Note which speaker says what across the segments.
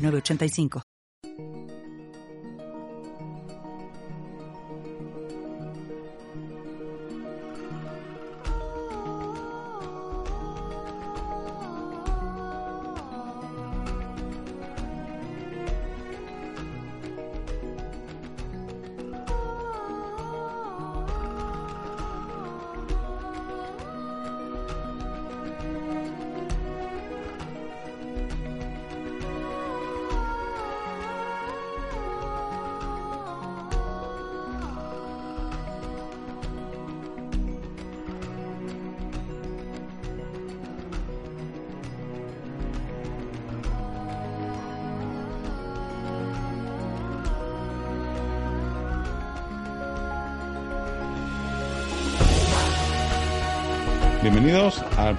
Speaker 1: 985.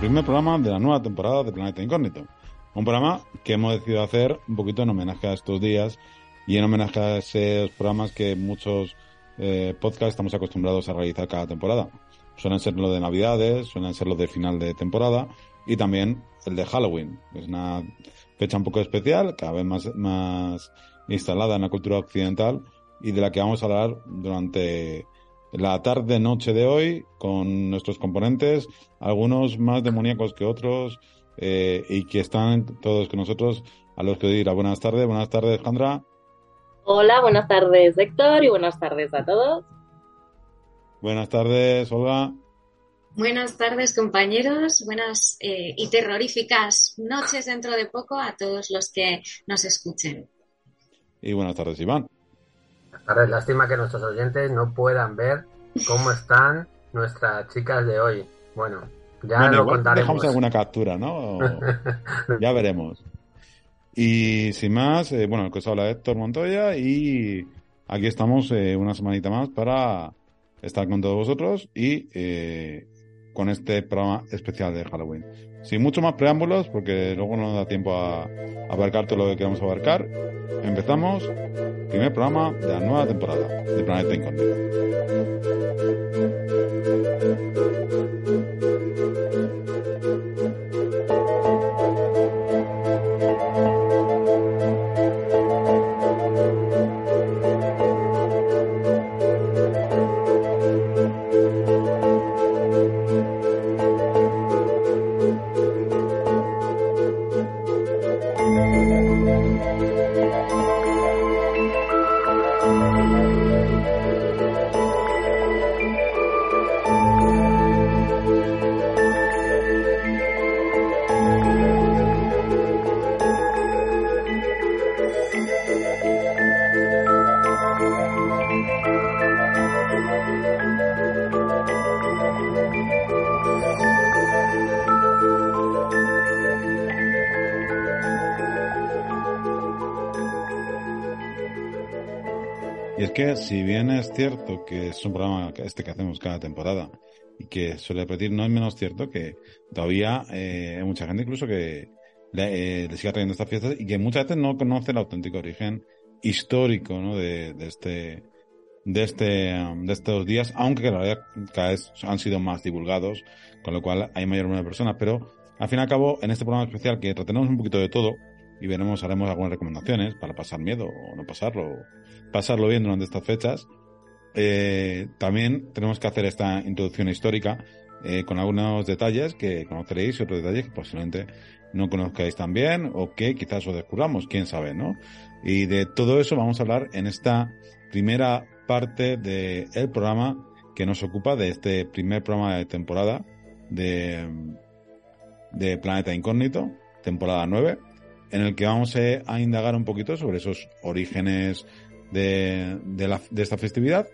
Speaker 2: Primer programa de la nueva temporada de Planeta Incógnito. Un programa que hemos decidido hacer un poquito en homenaje a estos días y en homenaje a esos programas que muchos eh, podcasts estamos acostumbrados a realizar cada temporada. Suelen ser los de Navidades, suelen ser los de final de temporada y también el de Halloween. Es una fecha un poco especial, cada vez más, más instalada en la cultura occidental y de la que vamos a hablar durante la tarde-noche de hoy con nuestros componentes, algunos más demoníacos que otros eh, y que están todos con nosotros, a los que dirá buenas tardes. Buenas tardes, Alejandra.
Speaker 3: Hola, buenas tardes, Héctor, y buenas tardes a todos.
Speaker 2: Buenas tardes, Olga.
Speaker 4: Buenas tardes, compañeros. Buenas eh, y terroríficas noches dentro de poco a todos los que nos escuchen.
Speaker 2: Y buenas tardes, Iván.
Speaker 5: Ahora es lástima que nuestros oyentes no puedan ver cómo están nuestras chicas de hoy. Bueno, ya lo contaremos.
Speaker 2: Dejamos alguna captura, ¿no? ya veremos. Y sin más, eh, bueno, el que os habla Héctor Montoya y aquí estamos eh, una semanita más para estar con todos vosotros y eh, con este programa especial de Halloween. Sin mucho más preámbulos, porque luego no nos da tiempo a, abarcar todo lo que queremos abarcar, empezamos primer programa de la nueva temporada de Planeta Incógnito. Que si bien es cierto que es un programa este que hacemos cada temporada y que suele repetir, no es menos cierto que todavía eh, hay mucha gente incluso que le, eh, siga trayendo estas fiestas y que muchas veces no conoce el auténtico origen histórico ¿no? de, este de este um, de estos días, aunque la verdad cada vez han sido más divulgados, con lo cual hay mayor número de personas, pero al fin y al cabo en este programa especial que tratemos un poquito de todo, y veremos, haremos algunas recomendaciones para pasar miedo o no pasarlo, pasarlo bien durante estas fechas. Eh, también tenemos que hacer esta introducción histórica eh, con algunos detalles que conoceréis y otros detalles que posiblemente no conozcáis tan bien o que quizás os descubramos, quién sabe, ¿no? Y de todo eso vamos a hablar en esta primera parte del programa que nos ocupa de este primer programa de temporada de, de Planeta Incógnito, temporada 9 en el que vamos a indagar un poquito sobre esos orígenes de, de, esta festividad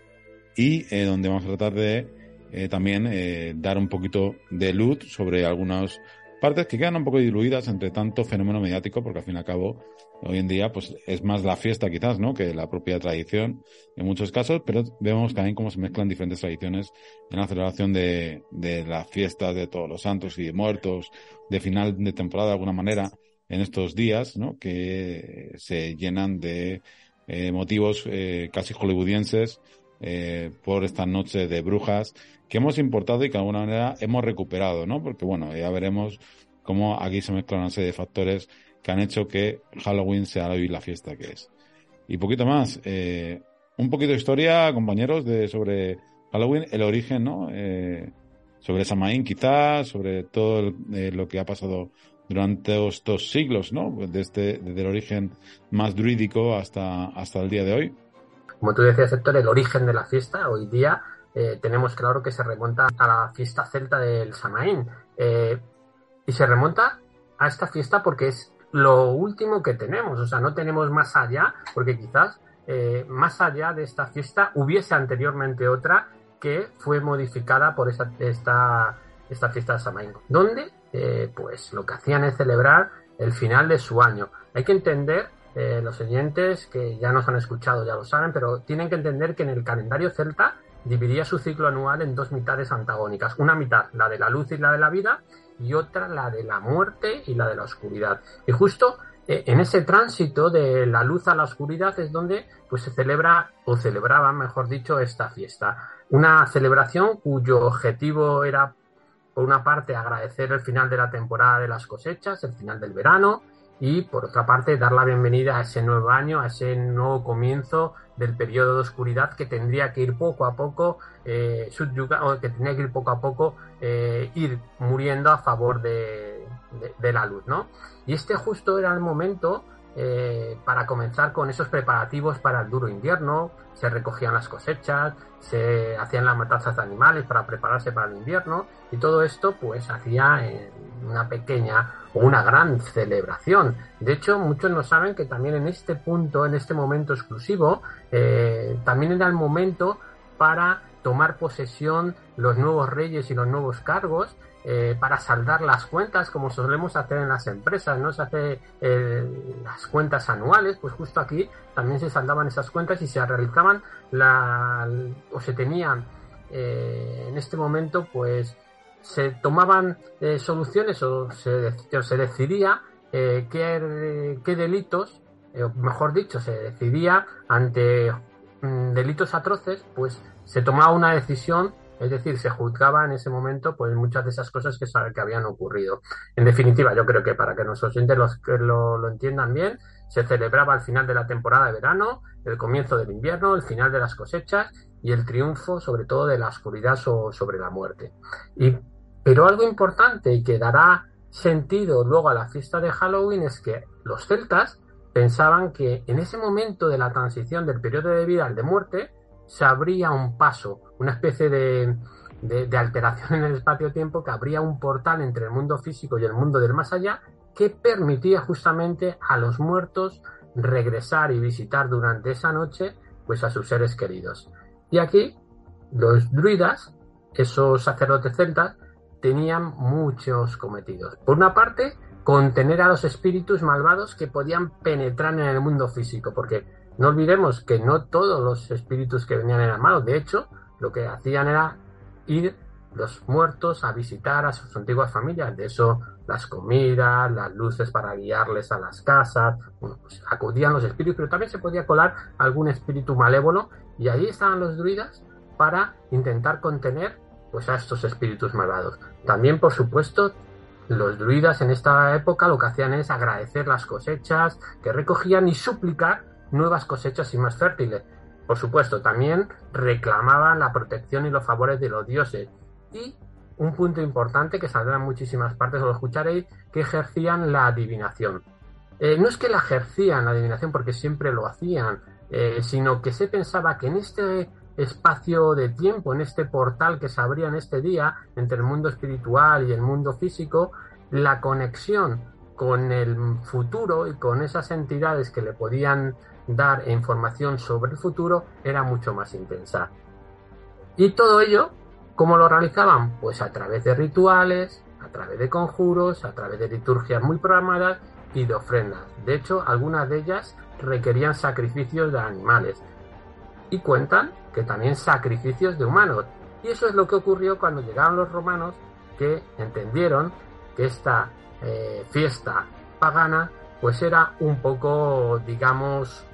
Speaker 2: y eh, donde vamos a tratar de eh, también eh, dar un poquito de luz sobre algunos partes que quedan un poco diluidas entre tanto fenómeno mediático, porque al fin y al cabo, hoy en día, pues es más la fiesta quizás, ¿no? Que la propia tradición en muchos casos, pero vemos también cómo se mezclan diferentes tradiciones en la celebración de, de las fiestas de todos los santos y de muertos, de final de temporada de alguna manera, en estos días, ¿no? Que se llenan de eh, motivos eh, casi hollywoodienses eh, por esta noche de brujas que hemos importado y que de alguna manera hemos recuperado, ¿no? Porque bueno, ya veremos cómo aquí se mezclan una serie de factores que han hecho que Halloween sea hoy la fiesta que es. Y poquito más, eh, un poquito de historia, compañeros, de sobre Halloween, el origen, ¿no? Eh, sobre Samaín quizás, sobre todo eh, lo que ha pasado durante estos siglos, ¿no? Desde, desde el origen más druídico hasta, hasta el día de hoy.
Speaker 5: Como tú decías, Héctor, el origen de la fiesta hoy día eh, tenemos claro que se remonta a la fiesta celta del Samaín. Eh, y se remonta a esta fiesta porque es lo último que tenemos, o sea, no tenemos más allá, porque quizás eh, más allá de esta fiesta hubiese anteriormente otra que fue modificada por esta, esta, esta fiesta de Samaín, donde pues lo que hacían es celebrar el final de su año. Hay que entender los oyentes que ya nos han escuchado, ya lo saben, pero tienen que entender que en el calendario celta dividía su ciclo anual en dos mitades antagónicas. Una mitad, la de la luz y la de la vida, y otra, la de la muerte y la de la oscuridad. Y justo eh, en ese tránsito de la luz a la oscuridad es donde pues, se celebra, o celebraba, mejor dicho, esta fiesta. Una celebración cuyo objetivo era, por una parte, agradecer el final de la temporada de las cosechas, el final del verano, y por otra parte dar la bienvenida a ese nuevo año, a ese nuevo comienzo del periodo de oscuridad que tendría que ir poco a poco eh, o que tendría que ir poco a poco eh, ir muriendo a favor de, de, la luz, ¿no? Y este justo era el momento eh, para comenzar con esos preparativos para el duro invierno, se recogían las cosechas, se hacían las matanzas de animales para prepararse para el invierno. Y todo esto pues hacía una pequeña o una gran celebración. De hecho, muchos no saben que también en este punto, en este momento exclusivo, eh, también era el momento para tomar posesión los nuevos reyes y los nuevos cargos eh, para saldar las cuentas como solemos hacer en las empresas, ¿no? Se hace eh, las cuentas anuales, pues justo aquí también se saldaban esas cuentas y se realizaban la, o se tenían en este momento pues se tomaban eh, soluciones o se, se decidía eh, qué, qué, delitos, eh, mejor dicho, se decidía ante mm, delitos atroces, pues se tomaba una decisión, es decir, se juzgaba en ese momento pues muchas de esas cosas que, que habían ocurrido. En definitiva, yo creo que para que nuestros oyentes los, lo, lo entiendan bien, se celebraba el final de la temporada de verano, el comienzo del invierno, el final de las cosechas y el triunfo sobre todo de la oscuridad sobre la muerte. Y, pero algo importante y que dará sentido luego a la fiesta de Halloween es que los celtas pensaban que en ese momento de la transición del periodo de vida al de muerte se abría un paso, una especie de, de, alteración en el espacio-tiempo, que abría un portal entre el mundo físico y el mundo del más allá que permitía justamente a los muertos regresar y visitar durante esa noche pues a sus seres queridos. Y aquí los druidas, esos sacerdotes celtas, tenían muchos cometidos. Por una parte, contener a los espíritus malvados que podían penetrar en el mundo físico, porque no olvidemos que no todos los espíritus que venían eran malos, de hecho, lo que hacían era ir los muertos a visitar a sus antiguas familias, de eso las comidas, las luces para guiarles a las casas, pues acudían los espíritus, pero también se podía colar algún espíritu malévolo. Y ahí estaban los druidas para intentar contener pues a estos espíritus malvados. También, por supuesto, los druidas en esta época lo que hacían es agradecer las cosechas que recogían y suplicar nuevas cosechas y más fértiles. Por supuesto, también reclamaban la protección y los favores de los dioses. Y un punto importante que saldrá en muchísimas partes, lo escucharéis, que ejercían la adivinación. Eh, no es que la ejercían la adivinación porque siempre lo hacían, eh, sino que se pensaba que en este espacio de tiempo, en este portal que se abría en este día entre el mundo espiritual y el mundo físico, la conexión con el futuro y con esas entidades que le podían dar información sobre el futuro era mucho más intensa. Y todo ello, ¿cómo lo realizaban? Pues a través de rituales, a través de conjuros, a través de liturgias muy programadas y de ofrendas. De hecho, algunas de ellas requerían sacrificios de animales y cuentan que también sacrificios de humanos. Y eso es lo que ocurrió cuando llegaron los romanos que entendieron que esta eh, fiesta pagana pues era un poco, digamos,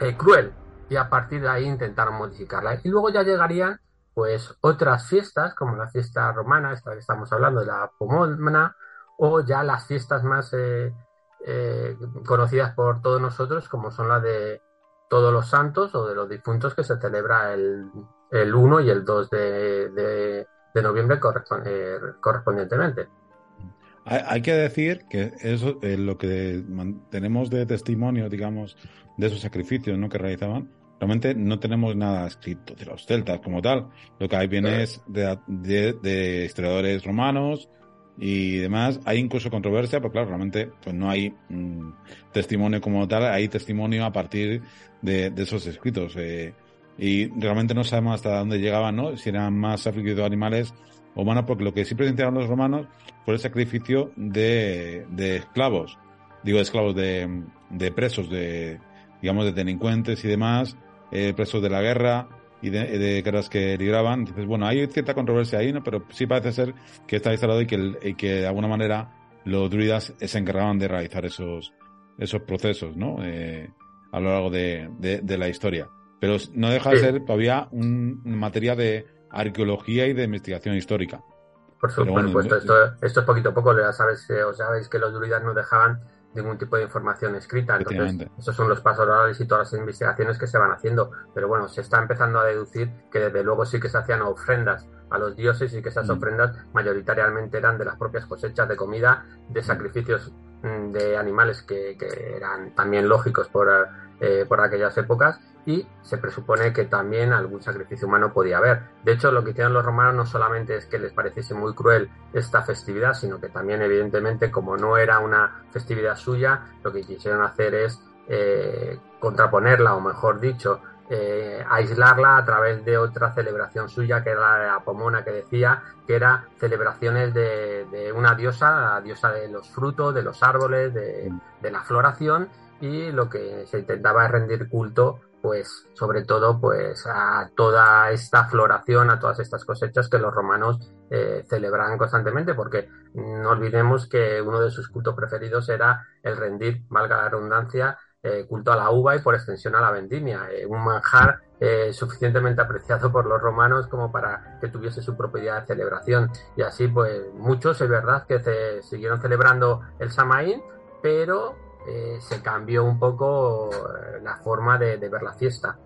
Speaker 5: eh, cruel y a partir de ahí intentaron modificarla. Y luego ya llegarían pues otras fiestas, como la fiesta romana, esta que estamos hablando de la Pomona, o ya las fiestas más eh, eh, conocidas por todos nosotros, como son las de todos los santos o de los difuntos que se celebra el, el 1 y el 2 de, de, noviembre eh, correspondientemente.
Speaker 2: Hay, que decir que eso es lo que tenemos de testimonio, digamos, de esos sacrificios ¿no? que realizaban, realmente no tenemos nada escrito de los celtas como tal. Lo que hay viene es de, de, historiadores romanos y demás. Hay incluso controversia, pero claro, realmente pues no hay mm, testimonio como tal, hay testimonio a partir de, esos escritos. Eh, y realmente no sabemos hasta dónde llegaban, ¿no? Si eran más afligidos animales o humanos, porque lo que sí presentaron los romanos fue el sacrificio de, de esclavos. Digo, de esclavos, de, de presos, de, digamos, de delincuentes y demás, eh, presos de la guerra y de, de, guerras que libraban. Entonces, bueno, hay cierta controversia ahí, ¿no? Pero sí parece ser que está instalado y que, que de alguna manera los druidas se encargaban de realizar esos, esos procesos, ¿no? Eh, a lo largo de, de, la historia. Pero no deja de ser todavía un, materia de arqueología y de investigación histórica.
Speaker 5: Por supuesto, esto, esto es poquito a poco, ya sabes, o sabéis que los druidas no dejaban ningún tipo de información escrita. Entonces, esos son los pasos orales y todas las investigaciones que se van haciendo. Pero bueno, se está empezando a deducir que desde luego sí que se hacían ofrendas a los dioses y que esas mm. ofrendas mayoritariamente eran de las propias cosechas de comida, de mm. sacrificios mm, de animales que, eran también lógicos por, eh, por aquellas épocas y se presupone que también algún sacrificio humano podía haber. De hecho, lo que hicieron los romanos no solamente es que les pareciese muy cruel esta festividad, sino que también, evidentemente, como no era una festividad suya, lo que quisieron hacer es eh, contraponerla, o mejor dicho, eh, aislarla a través de otra celebración suya, que era la de la Pomona, que decía que era celebraciones de, una diosa, la diosa de los frutos, de los árboles, de, de la floración, y lo que se intentaba es rendir culto pues sobre todo pues a toda esta floración, a todas estas cosechas que los romanos eh, celebraban constantemente, porque no olvidemos que uno de sus cultos preferidos era el rendir, valga la redundancia, eh, culto a la uva y por extensión a la vendimia, eh, un manjar suficientemente apreciado por los romanos como para que tuviese su propiedad de celebración. Y así pues muchos es verdad que se siguieron celebrando el Samaín, pero eh, se cambió un poco eh, la forma de, ver la fiesta.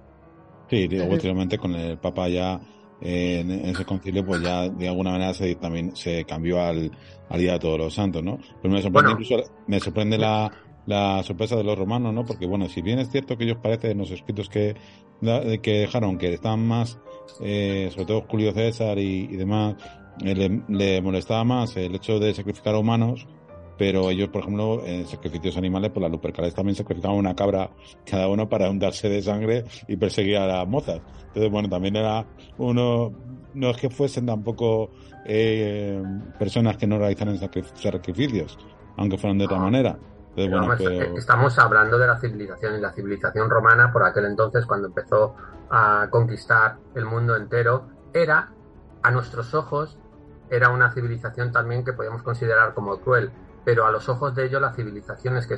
Speaker 2: Sí, digo, últimamente con el Papa ya eh, en, ese concilio, pues ya de alguna manera se, también se cambió al, Día de Todos los Santos, ¿no? Pero me sorprende incluso, me sorprende la, la sorpresa de los romanos, ¿no? Porque bueno, si bien es cierto que ellos parecen los escritos que, que dejaron, que estaban más, sobre todo Julio César y, demás, le, le, molestaba más el hecho de sacrificar a humanos pero ellos, por ejemplo, en sacrificios animales, por las Lupercales también sacrificaban una cabra cada uno para hundarse de sangre y perseguir a las mozas. Entonces, bueno, también era uno, no es que fuesen tampoco eh, personas que no realizaran sacrificios, aunque fueran de otra manera.
Speaker 5: Eh, estamos hablando de la civilización y la civilización romana por aquel entonces cuando empezó a conquistar el mundo entero era a nuestros ojos era una civilización también que podemos considerar como cruel pero a los ojos de ellos las civilizaciones que,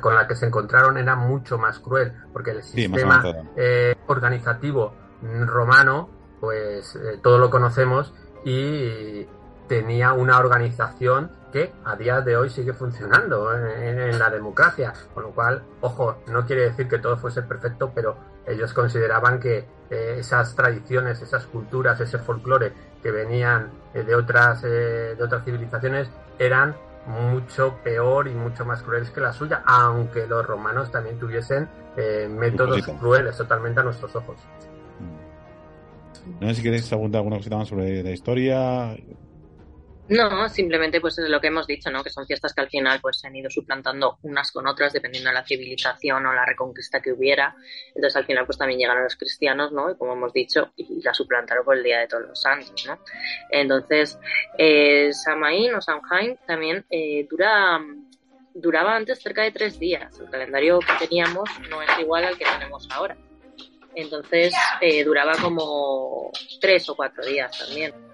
Speaker 5: con las que se encontraron era mucho más cruel, porque el sistema eh, organizativo romano, pues eh, todo lo conocemos y tenía una organización que a día de hoy sigue funcionando en, la democracia, con lo cual, ojo, no quiere decir que todo fuese perfecto, pero ellos consideraban que eh, esas tradiciones, esas culturas, ese folclore que venían de otras de otras civilizaciones eran mucho peor y mucho más crueles que la suya, aunque los romanos también tuviesen eh, métodos crueles totalmente a nuestros ojos.
Speaker 2: No sé si queréis preguntar alguna cosita más sobre la historia.
Speaker 3: No, simplemente pues es lo que hemos dicho, ¿no? Que son fiestas que al final pues se han ido suplantando unas con otras dependiendo de la civilización o la reconquista que hubiera. Entonces al final pues también llegaron los cristianos, ¿no? Y como hemos dicho, y la suplantaron por el Día de Todos los Santos, ¿no? Entonces, eh, Samaín o Samhain también eh, dura duraba antes cerca de tres días. El calendario que teníamos no es igual al que tenemos ahora. Entonces eh, duraba como tres o cuatro días también.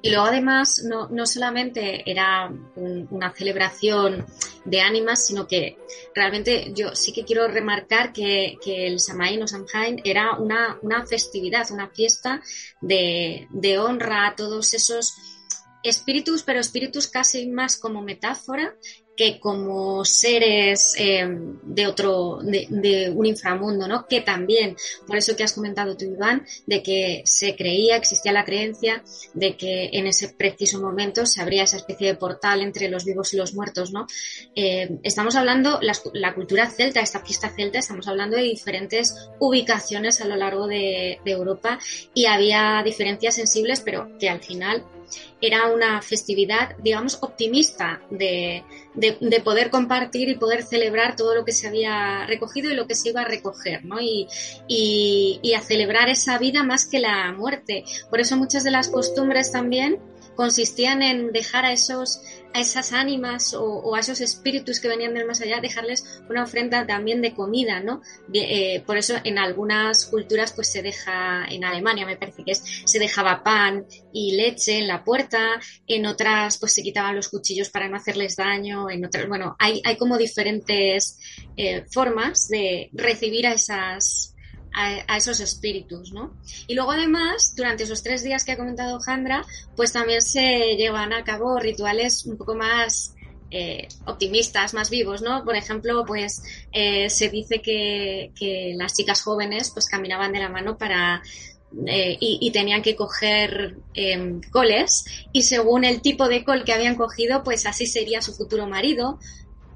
Speaker 4: Y luego además no, no solamente era una celebración de ánimas, sino que realmente yo sí que quiero remarcar que, que el Samaín o Samhain era una, una festividad, una fiesta de, de honra a todos esos espíritus, pero espíritus casi más como metáfora que como seres eh, de otro, de, un inframundo, ¿no? Que también, por eso que has comentado tú, Iván, de que se creía, existía la creencia de que en ese preciso momento se abría esa especie de portal entre los vivos y los muertos, ¿no? Eh, estamos hablando, la, cultura celta, esta fiesta celta, estamos hablando de diferentes ubicaciones a lo largo de, de Europa y había diferencias sensibles, pero que al final era una festividad, digamos, optimista de, de, poder compartir y poder celebrar todo lo que se había recogido y lo que se iba a recoger, ¿no? Y, y, y a celebrar esa vida más que la muerte. Por eso muchas de las costumbres también consistían en dejar a esos a esas ánimas o, a esos espíritus que venían del más allá, dejarles una ofrenda también de comida, ¿no? Eh, por eso en algunas culturas pues se deja, en Alemania me parece que es, se dejaba pan y leche en la puerta, en otras pues se quitaban los cuchillos para no hacerles daño, en otras, bueno, hay, hay como diferentes eh, formas de recibir a esas a, esos espíritus, ¿no? Y luego además, durante esos tres días que ha comentado Jandra, pues también se llevan a cabo rituales un poco más eh, optimistas, más vivos, ¿no? Por ejemplo, pues eh, se dice que, las chicas jóvenes pues caminaban de la mano para eh, y, tenían que coger em, coles y según el tipo de col que habían cogido, pues así sería su futuro marido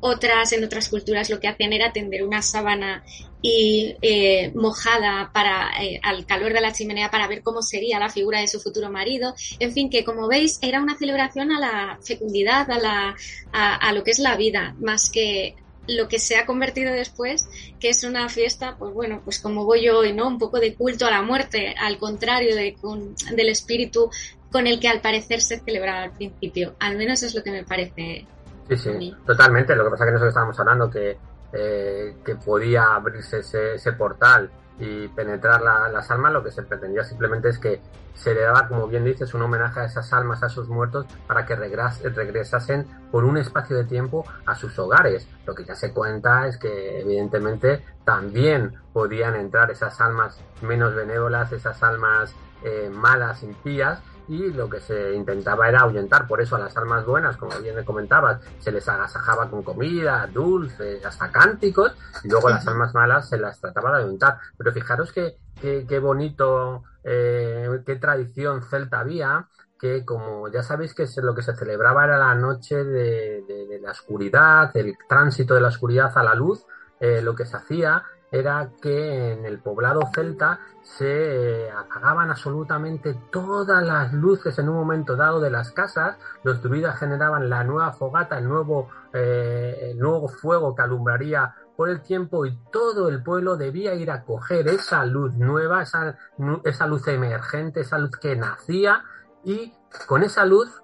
Speaker 4: otras, en otras culturas, lo que hacían era tender una sábana y eh, mojada para eh, al calor de la chimenea para ver cómo sería la figura de su futuro marido. En fin, que como veis era una celebración a la fecundidad, a, la, a, lo que es la vida, más que lo que se ha convertido después, que es una fiesta, pues bueno, pues como voy yo hoy, ¿no? Un poco de culto a la muerte, al contrario de, del espíritu con el que al parecer se celebraba al principio. Al menos es lo que me parece
Speaker 5: Sí, sí, totalmente. Lo que pasa es que nosotros estábamos hablando que, eh, que podía abrirse ese, ese portal y penetrar las almas, lo que se pretendía simplemente es que se le daba, como bien dices, un homenaje a esas almas, a sus muertos, para que regresasen por un espacio de tiempo a sus hogares. Lo que ya se cuenta es que, evidentemente, también podían entrar esas almas menos benévolas, esas almas eh, malas, impías, y lo que se intentaba era ahuyentar. Por eso a las almas buenas, como bien le comentabas, se les agasajaba con comida, dulces, hasta cánticos, y luego las almas malas se las trataba de ahuyentar. Pero fijaros que, qué bonito, eh, qué tradición celta había, que como ya sabéis que lo que se celebraba era la noche de, la oscuridad, el tránsito de la oscuridad a la luz, eh, lo que se hacía era que en el poblado celta se apagaban absolutamente todas las luces en un momento dado de las casas, los druidas generaban la nueva fogata, el nuevo, eh, nuevo fuego que alumbraría por el tiempo y todo el pueblo debía ir a coger esa luz nueva, esa, esa luz emergente, esa luz que nacía y con esa luz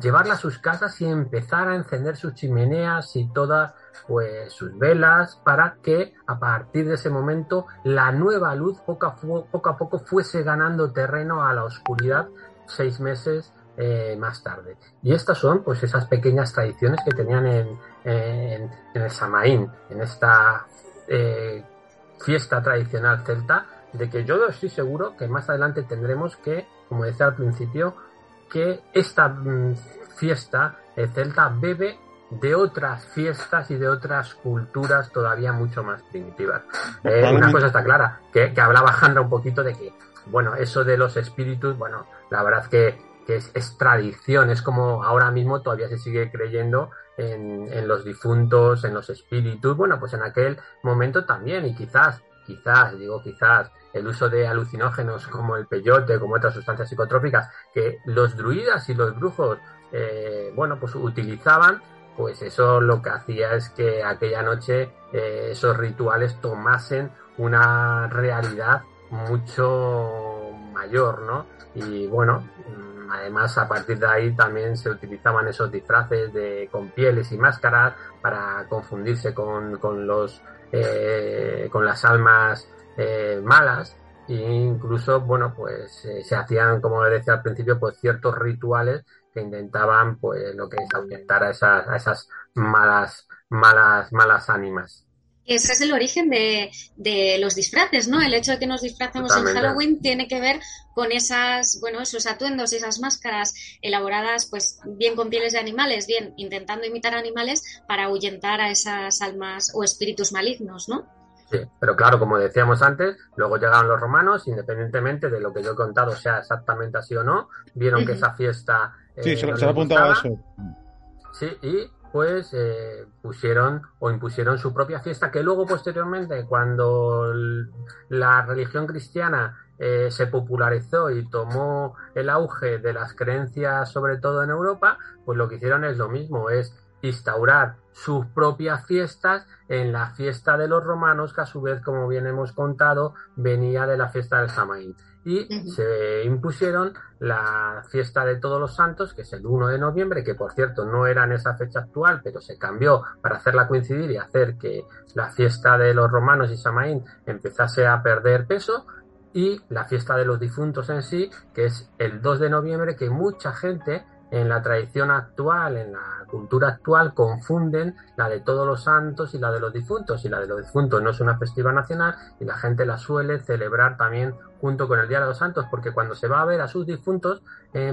Speaker 5: llevarla a sus casas y empezar a encender sus chimeneas y todas pues sus velas para que a partir de ese momento la nueva luz poco a, poco, a poco fuese ganando terreno a la oscuridad seis meses eh, más tarde. Y estas son pues esas pequeñas tradiciones que tenían en, en, el Samaín, en esta eh, fiesta tradicional celta, de que yo estoy seguro que más adelante tendremos que, como decía al principio, que esta mm, fiesta celta bebe de otras fiestas y de otras culturas todavía mucho más primitivas. Eh, una cosa está clara, que, hablaba Jandra un poquito de que, bueno, eso de los espíritus, bueno, la verdad que, que es, tradición, es como ahora mismo todavía se sigue creyendo en, en los difuntos, en los espíritus, bueno, pues en aquel momento también, y quizás quizás, digo quizás, el uso de alucinógenos como el peyote, como otras sustancias psicotrópicas, que los druidas y los brujos, eh, bueno, pues utilizaban, pues eso lo que hacía es que aquella noche eh, esos rituales tomasen una realidad mucho mayor, ¿no? Y bueno, mm, además a partir de ahí también se utilizaban esos disfraces de con pieles y máscaras para confundirse con, con los eh, con las almas eh, malas e incluso bueno pues eh, se hacían como decía al principio pues ciertos rituales que intentaban pues lo que es ahuyentar a esas, a esas malas malas malas ánimas
Speaker 4: ese es el origen de, de, los disfraces, ¿no? El hecho de que nos disfracemos en Halloween tiene que ver con esas, bueno, esos atuendos y esas máscaras elaboradas, pues, bien con pieles de animales, bien intentando imitar animales para ahuyentar a esas almas o espíritus malignos, ¿no?
Speaker 5: Sí, pero claro, como decíamos antes, luego llegaron los romanos, independientemente de lo que yo he contado sea exactamente así o no, vieron que esa fiesta...
Speaker 2: sí, eh, se, se apuntaba eso.
Speaker 5: Sí, y pues eh, pusieron o impusieron su propia fiesta que luego posteriormente cuando la religión cristiana eh, se popularizó y tomó el auge de las creencias sobre todo en Europa pues lo que hicieron es lo mismo es instaurar sus propias fiestas en la fiesta de los romanos que a su vez como bien hemos contado venía de la fiesta del Samaín y se impusieron la fiesta de todos los santos, que es el 1 de noviembre, que por cierto no era en esa fecha actual, pero se cambió para hacerla coincidir y hacer que la fiesta de los romanos y Samaín empezase a perder peso, y la fiesta de los difuntos en sí, que es el 2 de noviembre, que mucha gente en la tradición actual, en la cultura actual, confunden la de todos los santos y la de los difuntos. Y la de los difuntos no es una festiva nacional y la gente la suele celebrar también junto con el Día de los Santos, porque cuando se va a ver a sus difuntos,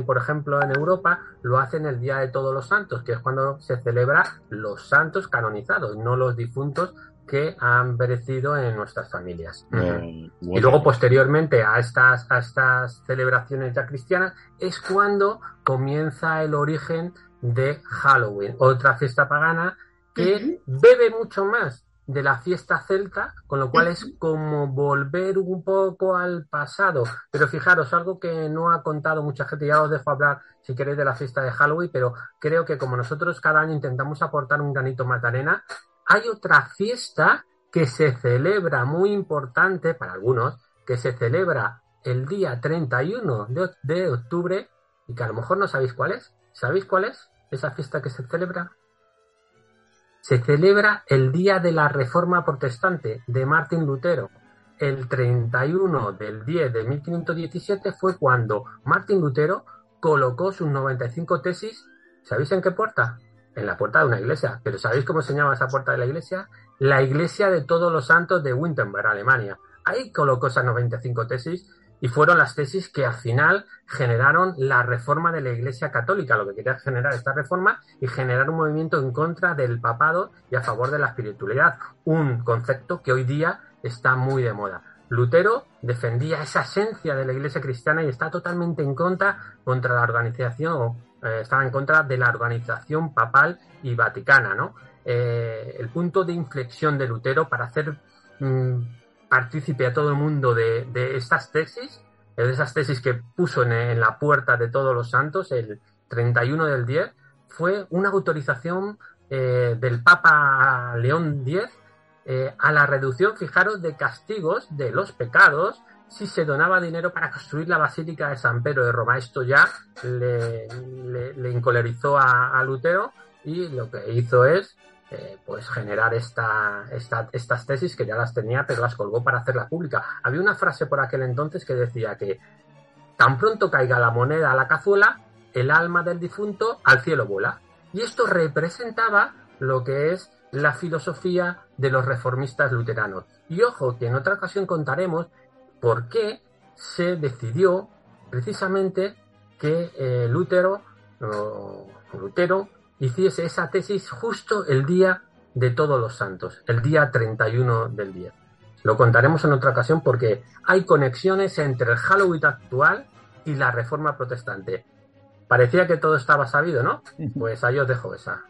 Speaker 5: por ejemplo en Europa, lo hacen el Día de Todos los Santos, que es cuando se celebra los santos canonizados, no los difuntos que han perecido en nuestras familias. Eh, y luego, posteriormente a estas, a estas celebraciones ya cristianas, es cuando comienza el origen de Halloween, otra fiesta pagana que bebe mucho más de la fiesta celta, con lo cual es como volver un poco al pasado. Pero fijaros, algo que no ha contado mucha gente, ya os dejo hablar si queréis de la fiesta de Halloween, pero creo que como nosotros cada año intentamos aportar un granito más de arena, hay otra fiesta que se celebra muy importante para algunos, que se celebra el día 31 de, de octubre y que a lo mejor no sabéis cuál es. ¿Sabéis cuál es esa fiesta que se celebra? Se celebra el día de la Reforma Protestante de Martín Lutero. El 31 del 10 de 1517 fue cuando Martín Lutero colocó sus 95 tesis. ¿Sabéis en qué puerta? en la puerta de una iglesia. Pero ¿sabéis cómo se llama esa puerta de la iglesia? La iglesia de todos los santos de Wittenberg, Alemania. Ahí colocó esas 95 tesis y fueron las tesis que al final generaron la reforma de la Iglesia Católica, lo que quería generar esta reforma y generar un movimiento en contra del papado y a favor de la espiritualidad, un concepto que hoy día está muy de moda. Lutero defendía esa esencia de la Iglesia cristiana y está totalmente en contra contra la organización eh, estaba en contra de la organización papal y vaticana, ¿no? Eh, el punto de inflexión de Lutero para hacer mm, partícipe a todo el mundo de, estas tesis, de esas tesis que puso en, la puerta de todos los santos el 31 del 10, fue una autorización eh, del Papa León X a la reducción, fijaros, de castigos de los pecados si se donaba dinero para construir la Basílica de San Pedro de Roma. Esto ya le, le, encolerizó a, Lutero y lo que hizo es eh, pues generar esta, estas tesis que ya las tenía, pero las colgó para hacerla pública. Había una frase por aquel entonces que decía que tan pronto caiga la moneda a la cazuela, el alma del difunto al cielo vuela. Y esto representaba lo que es la filosofía de los reformistas luteranos. Y ojo, que en otra ocasión contaremos por qué se decidió precisamente que eh, Lutero, Lutero hiciese esa tesis justo el día de todos los santos, el día 31 del día. Lo contaremos en otra ocasión porque hay conexiones entre el Halloween actual y la reforma protestante. Parecía que todo estaba sabido, ¿no? Pues ahí os dejo esa.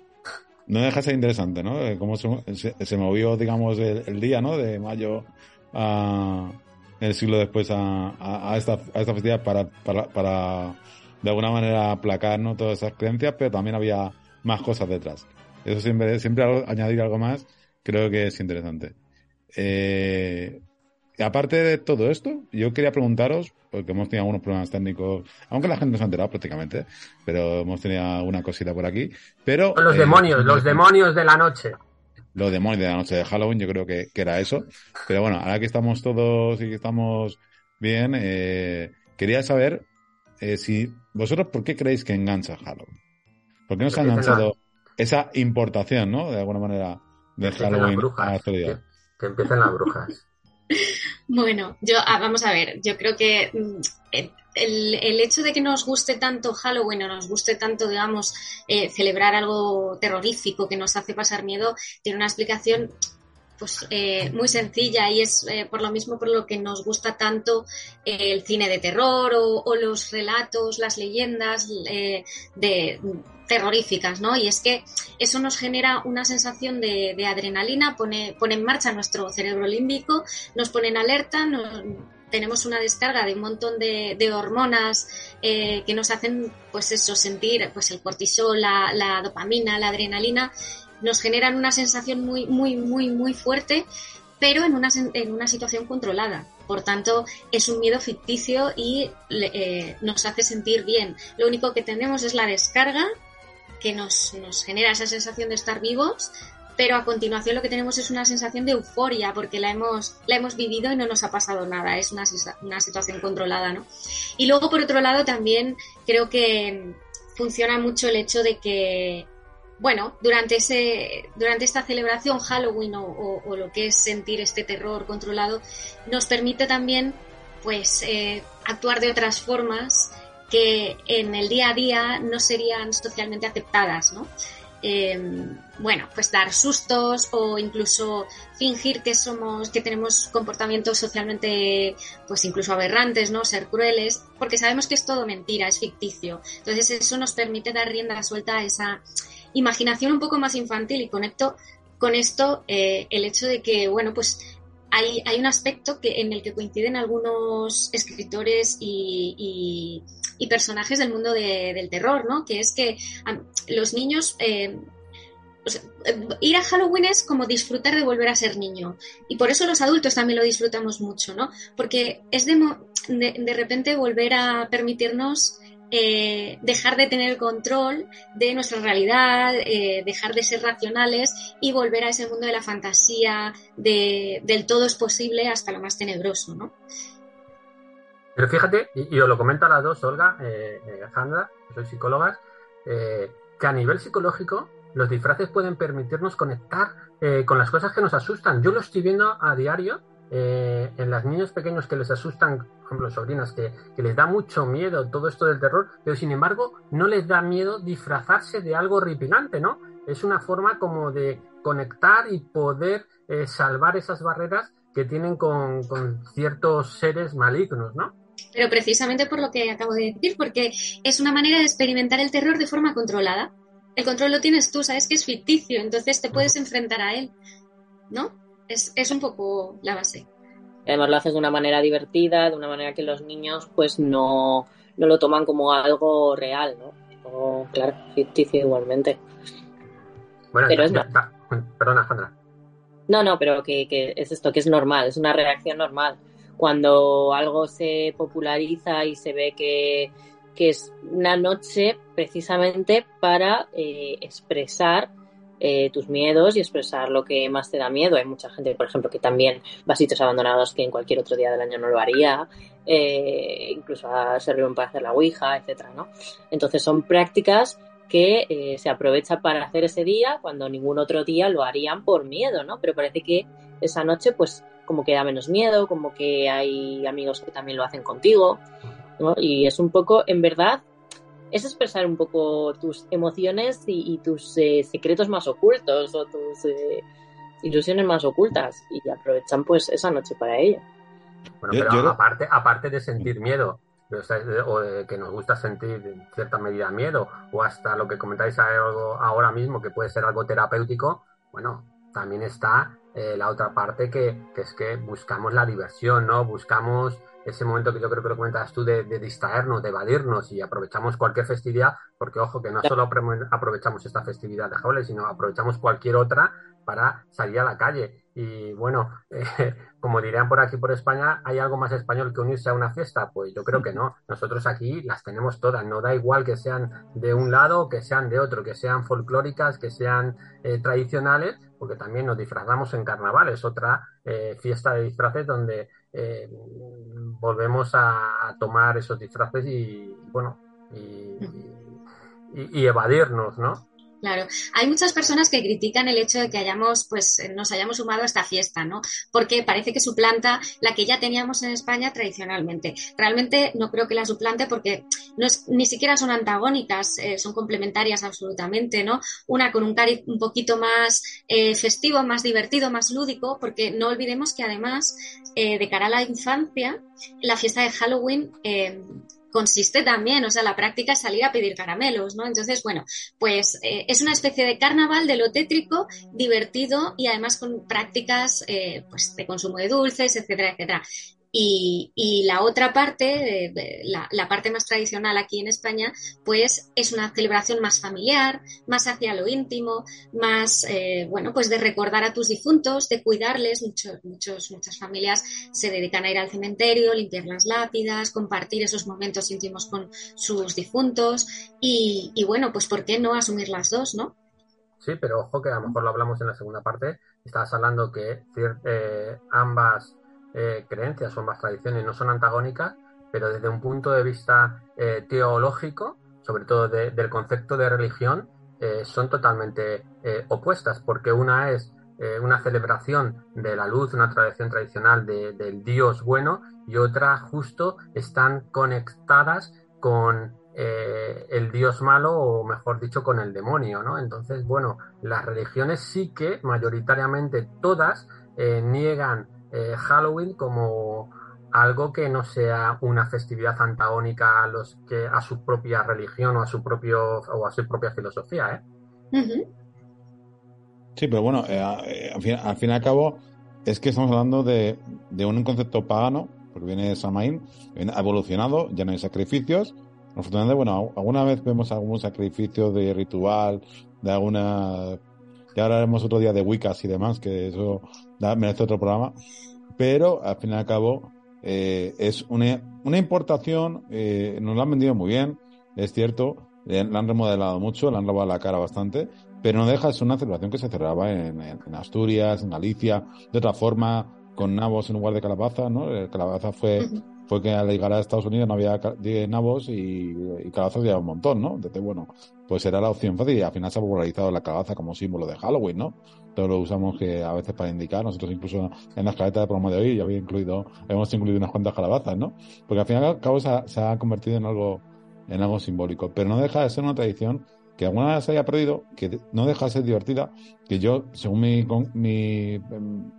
Speaker 2: No deja de ser interesante, ¿no? Cómo se, movió, digamos, el, el, día, ¿no? De mayo el siglo después a, esta, a esta festividad para, para, para de alguna manera aplacar ¿no? todas esas creencias, pero también había más cosas detrás. Eso siempre, siempre añadir algo más creo que es interesante. Eh, aparte de todo esto, yo quería preguntaros, porque hemos tenido algunos problemas técnicos, aunque la gente no se ha enterado prácticamente, pero hemos tenido alguna cosita por aquí. Pero,
Speaker 5: los demonios, eh, los demonios de la noche.
Speaker 2: Los demonios de la noche de Halloween, yo creo que, era eso. Pero bueno, ahora que estamos todos y que estamos bien, eh, quería saber si vosotros, ¿por qué creéis que engancha Halloween? ¿Por qué no se ha enganchado esa importación, ¿no? De alguna manera, de Halloween a la
Speaker 5: actualidad. Que, empiecen las brujas.
Speaker 4: bueno, yo, ah, vamos a ver, yo creo que mm, el, el, hecho de que nos guste tanto Halloween o nos guste tanto, digamos, eh, celebrar algo terrorífico que nos hace pasar miedo, tiene una explicación pues eh, muy sencilla y es eh, por lo mismo por lo que nos gusta tanto el cine de terror o, los relatos, las leyendas de terroríficas, ¿no? Y es que eso nos genera una sensación de, adrenalina, pone, pone en marcha nuestro cerebro límbico, nos pone en alerta, tenemos una descarga de un montón de, hormonas eh, que nos hacen, pues eso, sentir pues el cortisol, la, dopamina, la adrenalina, nos generan una sensación muy, muy, muy, muy fuerte, pero en una, en una situación controlada. Por tanto, es un miedo ficticio y eh, nos hace sentir bien. Lo único que tenemos es la descarga que nos, nos genera esa sensación de estar vivos, pero a continuación lo que tenemos es una sensación de euforia porque la hemos, la hemos vivido y no nos ha pasado nada, es una, una situación controlada, ¿no? Y luego, por otro lado, también creo que funciona mucho el hecho de que, bueno, durante, ese, durante esta celebración Halloween o, lo que es sentir este terror controlado, nos permite también, pues, eh, actuar de otras formas que en el día a día no serían socialmente aceptadas, ¿no? Em, bueno, pues dar sustos o incluso fingir que somos, que tenemos comportamientos socialmente, pues incluso aberrantes, ¿no? Ser crueles, porque sabemos que es todo mentira, es ficticio. Entonces eso nos permite dar rienda suelta a esa imaginación un poco más infantil y conecto con esto eh, el hecho de que, bueno, pues hay, un aspecto que, en el que coinciden algunos escritores y, personajes del mundo del terror, ¿no? Que es que los niños... Eh, ir a Halloween es como disfrutar de volver a ser niño. Y por eso los adultos también lo disfrutamos mucho, ¿no? Porque es de, de, repente volver a permitirnos eh, dejar de tener control de nuestra realidad, eh, dejar de ser racionales y volver a ese mundo de la fantasía, de, del todo es posible hasta lo más tenebroso, ¿no?
Speaker 5: Pero fíjate, y, os lo comento a las dos, Olga, eh, eh Sandra, que sois psicólogas, eh, que a nivel psicológico los disfraces pueden permitirnos conectar eh, con las cosas que nos asustan. Yo lo estoy viendo a diario en los niños pequeños que les asustan, por ejemplo, sobrinas, que, que, les da mucho miedo todo esto del terror, pero sin embargo no les da miedo disfrazarse de algo horripilante, ¿no? Es una forma como de conectar y poder salvar esas barreras que tienen con, con ciertos seres malignos, ¿no?
Speaker 4: Pero precisamente por lo que acabo de decir, porque es una manera de experimentar el terror de forma controlada. El control lo tienes tú, sabes que es ficticio, entonces te puedes enfrentar a él, ¿no? Es, un poco la base.
Speaker 3: Además lo haces de una manera divertida, de una manera que los niños pues no, lo toman como algo real, ¿no? claro, ficticio igualmente.
Speaker 5: Bueno, pero es perdona, Sandra.
Speaker 3: No, no, pero que, que es esto, que es normal, es una reacción normal cuando algo se populariza y se ve que, es una noche precisamente para eh, expresar eh, tus miedos y expresar lo que más te da miedo. Hay mucha gente, por ejemplo, que también va a sitios abandonados que en cualquier otro día del año no lo haría, eh, incluso a, se para hacer la Ouija, etcétera, ¿no? Entonces son prácticas que se aprovecha para hacer ese día cuando ningún otro día lo harían por miedo, ¿no? Pero parece que esa noche pues como que da menos miedo, como que hay amigos que también lo hacen contigo, ¿no? Y es un poco, en verdad, es expresar un poco tus emociones y, tus eh, secretos más ocultos o tus eh, ilusiones más ocultas y aprovechan pues esa noche para ello.
Speaker 5: Bueno, pero aparte, aparte de sentir miedo, o que nos gusta sentir en cierta medida miedo, o hasta lo que comentáis ahora mismo, que puede ser algo terapéutico, bueno, también está eh, la otra parte que, que, es que buscamos la diversión, ¿no? Buscamos ese momento que yo creo que lo comentabas tú de, de, distraernos, de evadirnos y aprovechamos cualquier festividad, porque ojo que no solo aprovechamos esta festividad de Halloween, sino aprovechamos cualquier otra para salir a la calle. Y bueno, eh, como dirían por aquí por España, ¿hay algo más español que unirse a una fiesta? Pues yo creo que no. Nosotros aquí las tenemos todas. No da igual que sean de un lado que sean de otro, que sean folclóricas, que sean eh, tradicionales, porque también nos disfrazamos en carnaval. Es otra eh, fiesta de disfraces donde eh, volvemos a tomar esos disfraces y, bueno, y, y, y evadirnos, ¿no?
Speaker 4: Claro, hay muchas personas que critican el hecho de que hayamos, pues, nos hayamos sumado a esta fiesta, ¿no? Porque parece que suplanta la que ya teníamos en España tradicionalmente. Realmente no creo que la suplante porque no es, ni siquiera son antagónicas, eh, son complementarias absolutamente, ¿no? Una con un cari un poquito más eh, festivo, más divertido, más lúdico, porque no olvidemos que además, eh, de cara a la infancia, la fiesta de Halloween eh, consiste también, o sea, la práctica es salir a pedir caramelos, ¿no? Entonces, bueno, pues eh, es una especie de carnaval de lo tétrico, divertido y además con prácticas eh, pues, de consumo de dulces, etcétera, etcétera. Y, la otra parte, la, parte más tradicional aquí en España, pues es una celebración más familiar, más hacia lo íntimo, más, eh, bueno, pues de recordar a tus difuntos, de cuidarles. Muchos, muchos, muchas familias se dedican a ir al cementerio, limpiar las lápidas, compartir esos momentos íntimos con sus difuntos. Y, y bueno, pues ¿por qué no asumir las dos, no?
Speaker 5: Sí, pero ojo que a lo mejor lo hablamos en la segunda parte. Estabas hablando que eh, ambas eh, creencias o ambas tradiciones no son antagónicas, pero desde un punto de vista eh, teológico, sobre todo de, del concepto de religión, eh, son totalmente opuestas, porque una es una celebración de la luz, una tradición tradicional de, del Dios bueno, y otra justo están conectadas con el Dios malo, o mejor dicho, con el demonio, ¿no? Entonces, bueno, las religiones sí que mayoritariamente todas niegan eh, Halloween como algo que no sea una festividad antagónica a los que a su propia religión o a su propio o a su propia filosofía, ¿eh? Uh -huh.
Speaker 2: Sí, pero bueno, eh, eh, al, fin, al, fin, y al cabo es que estamos hablando de, de un concepto pagano, porque viene de Samaín, ha evolucionado, ya no hay sacrificios. Afortunadamente, bueno, alguna vez vemos algún sacrificio de ritual, de alguna ya hablaremos otro día de Wiccas y demás, que eso da, merece otro programa. Pero al fin y al cabo eh, es una, una importación, eh, nos la han vendido muy bien, es cierto, eh, la han remodelado mucho, la han lavado la cara bastante, pero no deja de ser una celebración que se celebraba en, en, en, Asturias, en Galicia, de otra forma, con nabos en lugar de calabaza, ¿no? El calabaza fue, uh -huh. fue que al llegar a Estados Unidos no había nabos y, y calabazas había un montón, ¿no? Entonces, bueno, pues era la opción fácil y al final se ha popularizado la calabaza como símbolo de Halloween, ¿no? Todos lo usamos que a veces para indicar, nosotros incluso en la escaleta de promo de hoy ya había incluido, hemos incluido unas cuantas calabazas, ¿no? Porque al final al cabo se ha, convertido en algo, en algo simbólico, pero no deja de ser una tradición que alguna vez se haya perdido, que no deja de ser divertida, que yo, según mi, mi um,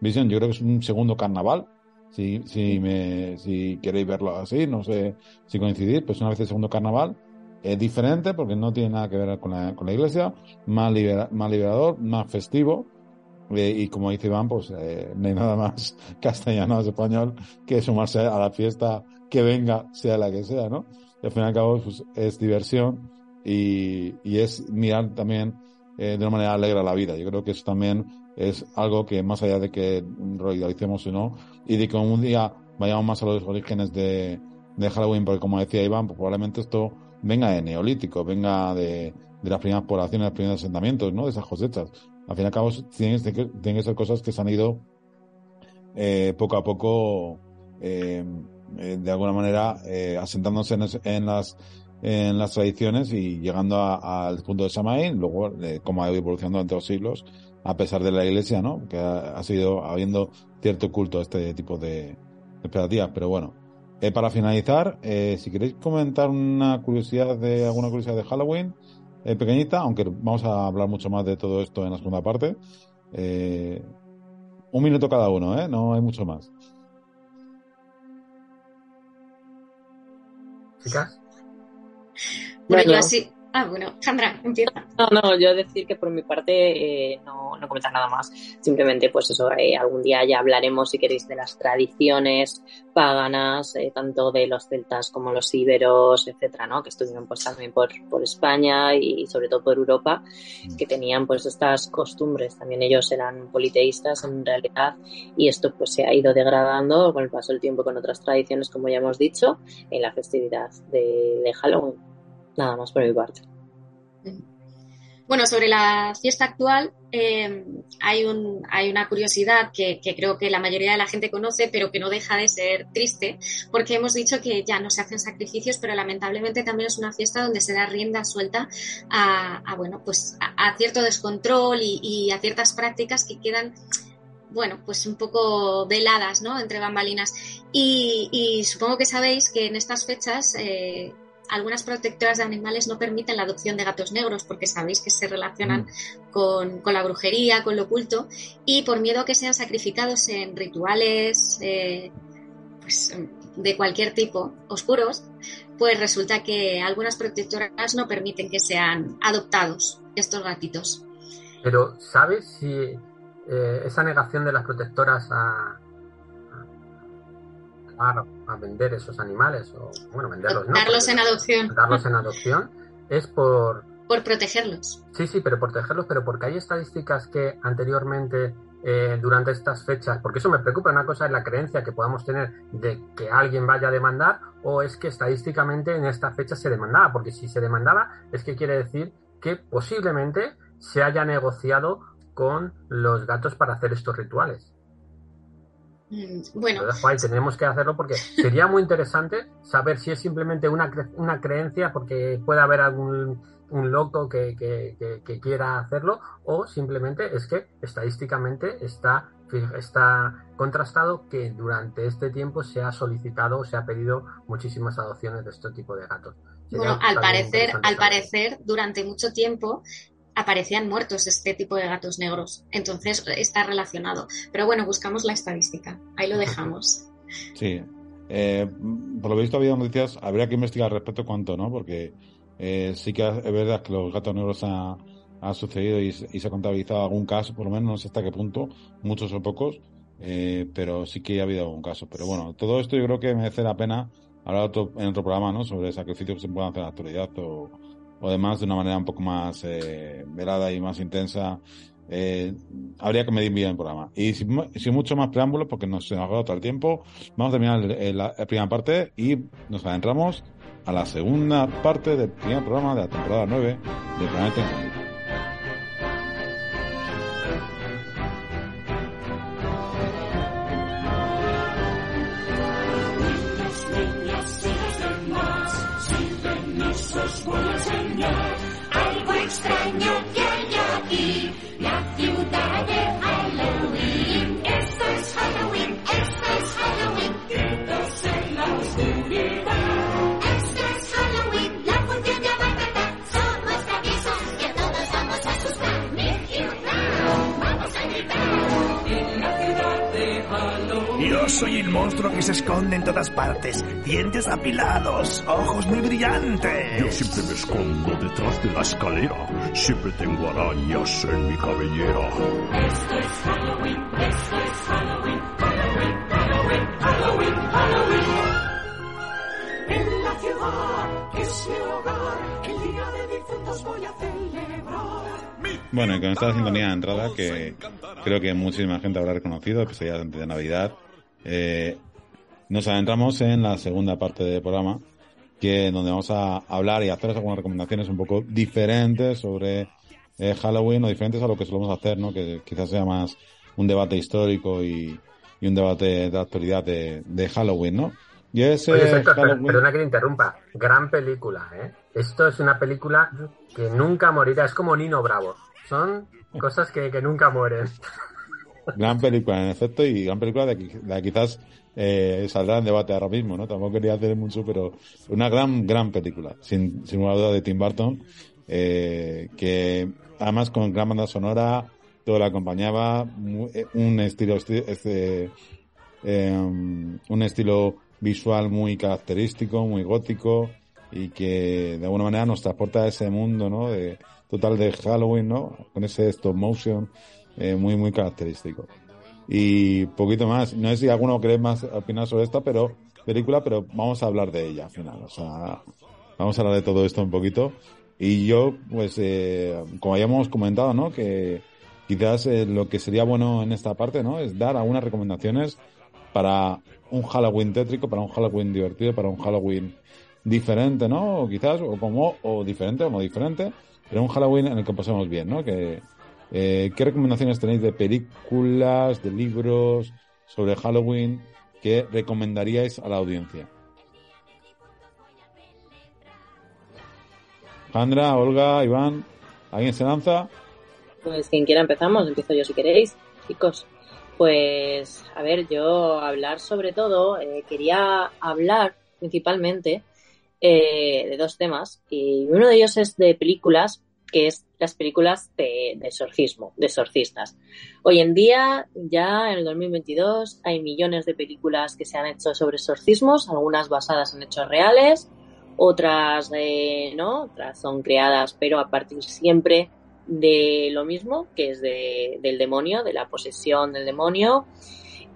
Speaker 2: visión, yo creo que es un segundo carnaval, si, si, me, si queréis verlo así, no sé si coincidir, pues una vez el segundo carnaval, es diferente porque no tiene nada que ver con la, con la iglesia, más, libera, más liberador, más festivo. Eh, y como dice Iván, pues eh, no hay nada más castellano español que sumarse a la fiesta que venga, sea la que sea, ¿no? Y al fin y al cabo pues, es diversión y, y, es mirar también eh, de una manera alegre la vida. Yo creo que eso también es algo que más allá de que lo idealicemos o no, y de que un día vayamos más a los orígenes de, de Halloween, porque como decía Iván, pues probablemente esto venga de neolítico, venga de, de las primeras poblaciones, los primeros asentamientos, ¿no? De esas cosechas. Al fin y al cabo, tienen, tienen que ser cosas que se han ido eh, poco a poco, eh, eh, de alguna manera, eh, asentándose en, las en las tradiciones y llegando al punto de Samaín, luego, como ha ido evolucionando durante los siglos, a pesar de la iglesia, ¿no? Que ha, sido habiendo cierto culto a este tipo de expectativas, pero bueno, eh, para finalizar, eh, si queréis comentar una curiosidad de alguna curiosidad de Halloween, eh, pequeñita, aunque vamos a hablar mucho más de todo esto en la segunda parte. Eh, un minuto cada uno, ¿eh? No hay mucho más.
Speaker 4: ¿Chicas? Bueno, yo así, Ah, bueno, Sandra, empieza.
Speaker 3: No, no, yo decir que por mi parte eh, no, no comentar nada más. Simplemente, pues eso, eh, algún día ya hablaremos, si queréis, de las tradiciones paganas, eh, tanto de los celtas como los íberos, etcétera, ¿no? Que estuvieron pues también por, por España y sobre todo por Europa, que tenían pues estas costumbres. También ellos eran politeístas en realidad y esto pues se ha ido degradando con el paso del tiempo con otras tradiciones, como ya hemos dicho, en la festividad de, de Halloween. Nada más por mi parte.
Speaker 4: Bueno, sobre la fiesta actual eh, hay, un, hay una curiosidad que, que, creo que la mayoría de la gente conoce, pero que no deja de ser triste, porque hemos dicho que ya no se hacen sacrificios, pero lamentablemente también es una fiesta donde se da rienda suelta a, bueno, pues a, cierto descontrol y, a ciertas prácticas que quedan bueno, pues un poco veladas, ¿no? Entre bambalinas. Y, y supongo que sabéis que en estas fechas eh, algunas protectoras de animales no permiten la adopción de gatos negros porque sabéis que se relacionan mm. con, con, la brujería, con lo oculto, y por miedo a que sean sacrificados en rituales eh, pues, de cualquier tipo, oscuros, pues resulta que algunas protectoras no permiten que sean adoptados estos gatitos.
Speaker 5: Pero, ¿sabes si eh, esa negación de las protectoras a, a, a, vender esos animales o bueno venderlos
Speaker 4: darlos en adopción.
Speaker 5: darlos en adopción es por
Speaker 4: por protegerlos.
Speaker 5: Sí sí pero protegerlos pero porque hay estadísticas que anteriormente eh, durante estas fechas porque eso me preocupa una cosa es la creencia que podamos tener de que alguien vaya a demandar o es que estadísticamente en esta fecha se demandaba porque si se demandaba es que quiere decir que posiblemente se haya negociado con los gatos para hacer estos rituales
Speaker 4: Mm, bueno,
Speaker 5: tenemos que hacerlo porque sería muy interesante saber si es simplemente una, cre una creencia porque puede haber algún un loco que, que, que, que, quiera hacerlo o simplemente es que estadísticamente está, está contrastado que durante este tiempo se ha solicitado o se ha pedido muchísimas adopciones de este tipo de gatos.
Speaker 4: Sería bueno, al parecer, al parecer, durante mucho tiempo aparecían muertos este tipo de gatos negros. Entonces está relacionado. Pero bueno, buscamos la estadística. Ahí lo dejamos.
Speaker 2: Sí. Eh, por lo visto había noticias, habría que investigar al respecto cuánto, ¿no? Porque eh, sí que es verdad que los gatos negros ha, ha sucedido y, y, se ha contabilizado algún caso, por lo menos no sé hasta qué punto, muchos o pocos, eh, pero sí que ha habido algún caso. Pero bueno, todo esto yo creo que merece la pena hablar otro, en otro programa, ¿no? Sobre sacrificios que se puedan hacer en la actualidad o, o demás de una manera un poco más eh, velada y más intensa, eh, habría que medir bien el programa. Y sin, sin mucho más preámbulos, porque nos, se nos todo el tiempo, vamos a terminar la primera parte y nos adentramos a la segunda parte del primer programa de la temporada 9 de Planeta Incógnito.
Speaker 6: Yo soy el monstruo que se esconde en todas partes. Dientes apilados, ojos muy brillantes.
Speaker 7: Yo siempre me escondo detrás de la escalera. Siempre tengo arañas en mi cabellera.
Speaker 8: Esto es Halloween, esto es Halloween, Halloween, Halloween, Halloween, Halloween. En la ciudad que es mi hogar, el día de difuntos voy a celebrar.
Speaker 2: Bueno, y con esta sintonía de entrada que creo que muchísima gente habrá reconocido, especialmente de Navidad, eh, nos adentramos en la segunda parte del programa, que donde vamos a hablar y hacer algunas recomendaciones un poco diferentes sobre eh, Halloween o diferentes a lo que solemos hacer, ¿no? Que quizás sea más un debate histórico y, y un debate de actualidad de, de Halloween, ¿no? Y ese
Speaker 5: Oye, Héctor, Halloween... perdona que te interrumpa. Gran película, ¿eh? Esto es una película que nunca morirá. Es como Nino Bravo. Son cosas que, que nunca mueren.
Speaker 2: Gran película, en efecto, y gran película de, la quizás eh, saldrá en debate ahora mismo, ¿no? Tampoco quería hacer mucho, pero una gran, gran película, sin, sin duda de Tim Burton, eh, que además con gran banda sonora, todo la acompañaba, un estilo, este, eh, un estilo visual muy característico, muy gótico, y que de alguna manera nos transporta a ese mundo, ¿no? De, total de Halloween, ¿no? Con ese stop motion eh, muy, muy característico. Y poquito más. No sé si alguno cree más opinar sobre esta pero, película, pero vamos a hablar de ella al final. O sea, vamos a hablar de todo esto un poquito. Y yo, pues, eh, como habíamos comentado, ¿no? Que quizás eh, lo que sería bueno en esta parte, ¿no? Es dar algunas recomendaciones para un Halloween tétrico, para un Halloween divertido, para un Halloween diferente, ¿no? O quizás, o como, o diferente, o no diferente, pero un Halloween en el que pasemos bien, ¿no? Que, eh, ¿Qué recomendaciones tenéis de películas, de libros sobre Halloween que recomendaríais a la audiencia? Sandra, Olga, Iván, ¿alguien se lanza?
Speaker 3: Pues quien quiera empezamos, empiezo yo si queréis, chicos. Pues, a ver, yo hablar sobre todo, eh, quería hablar principalmente eh, de dos temas y uno de ellos es de películas, que es las películas de, exorcismo, de exorcistas. Hoy en día, ya en el 2022, hay millones de películas que se han hecho sobre exorcismos, algunas basadas en hechos reales, otras eh, no, otras son creadas, pero a partir siempre de lo mismo, que es de, del demonio, de la posesión del demonio.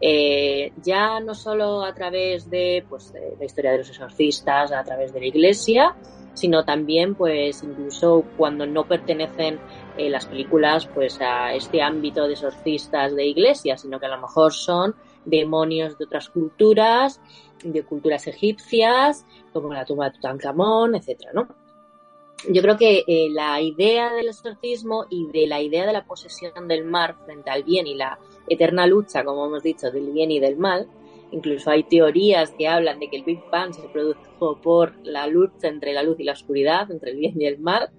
Speaker 3: Eh, ya no solo a través de, pues, la historia de los exorcistas, a través de la iglesia, sino también, pues, incluso cuando no pertenecen eh, las películas, pues, a este ámbito de exorcistas de iglesia, sino que a lo mejor son demonios de otras culturas, de culturas egipcias, como la tumba de Tutankamón, etcétera, ¿no? Yo creo que eh, la idea del exorcismo y de la idea de la posesión del mal frente al bien y la eterna lucha, como hemos dicho, del bien y del mal, incluso hay teorías que hablan de que el Big Bang se produjo por la lucha entre la luz y la oscuridad, entre el bien y el mal,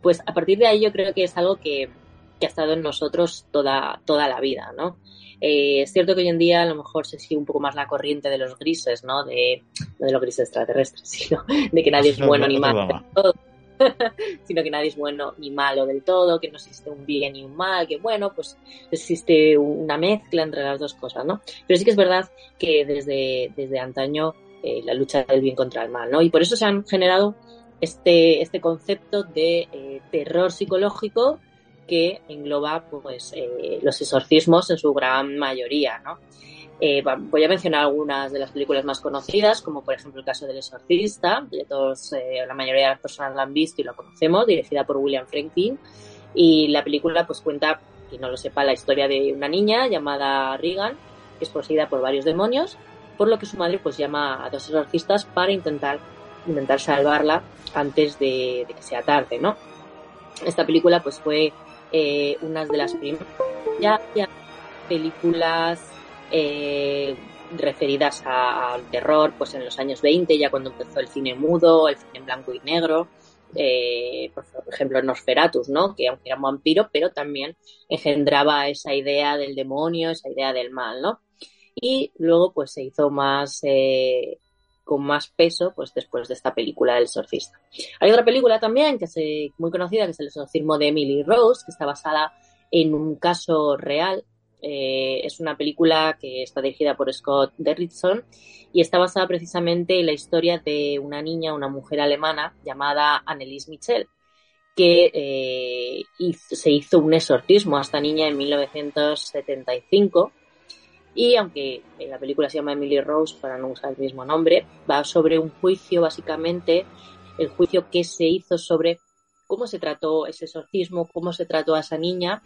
Speaker 3: pues a partir de ahí yo creo que es algo que, que ha estado en nosotros toda, toda la vida, ¿no? Eh, es cierto que hoy en día a lo mejor se sigue un poco más la corriente de los grises, ¿no? De, no de los grises extraterrestres, sino de que nadie es bueno ni malo. sino que nadie es bueno ni malo del todo, que no existe un bien y un mal, que bueno, pues existe una mezcla entre las dos cosas, ¿no? Pero sí que es verdad que desde, desde antaño eh, la lucha del bien contra el mal, ¿no? Y por eso se han generado este, este concepto de eh, terror psicológico que engloba pues eh, los exorcismos en su gran mayoría, ¿no? Eh, voy a mencionar algunas de las películas más conocidas, como por ejemplo el caso del exorcista, de todos, eh, la mayoría de las personas la han visto y lo conocemos, dirigida por William Franklin, y la película pues cuenta, quien no lo sepa, la historia de una niña llamada Regan, que es poseída por varios demonios, por lo que su madre pues llama a dos exorcistas para intentar, intentar salvarla antes de, de que sea tarde, ¿no? Esta película pues fue eh, una de las primeras ya, ya películas eh, referidas a- al terror, pues en los años 20, ya cuando empezó el cine mudo, el cine blanco y negro, eh, por ejemplo Nosferatus, ¿no? Que aunque era un vampiro, pero también engendraba esa idea del demonio, esa idea del mal, ¿no? Y luego pues se hizo más eh, con más peso pues después de esta película del exorcista. Hay otra película también que es muy conocida, que es el exorcismo de Emily Rose, que está basada en un caso real. Eh, es una película que está dirigida por Scott Derrickson y está basada precisamente en la historia de una niña, una mujer alemana llamada Annelies Michel, que eh, se hizo un exorcismo a esta niña en 1975 y aunque en la película se llama Emily Rose, para no usar el mismo nombre, va sobre un juicio, básicamente, el juicio que se hizo sobre cómo se trató ese exorcismo, cómo se trató a esa niña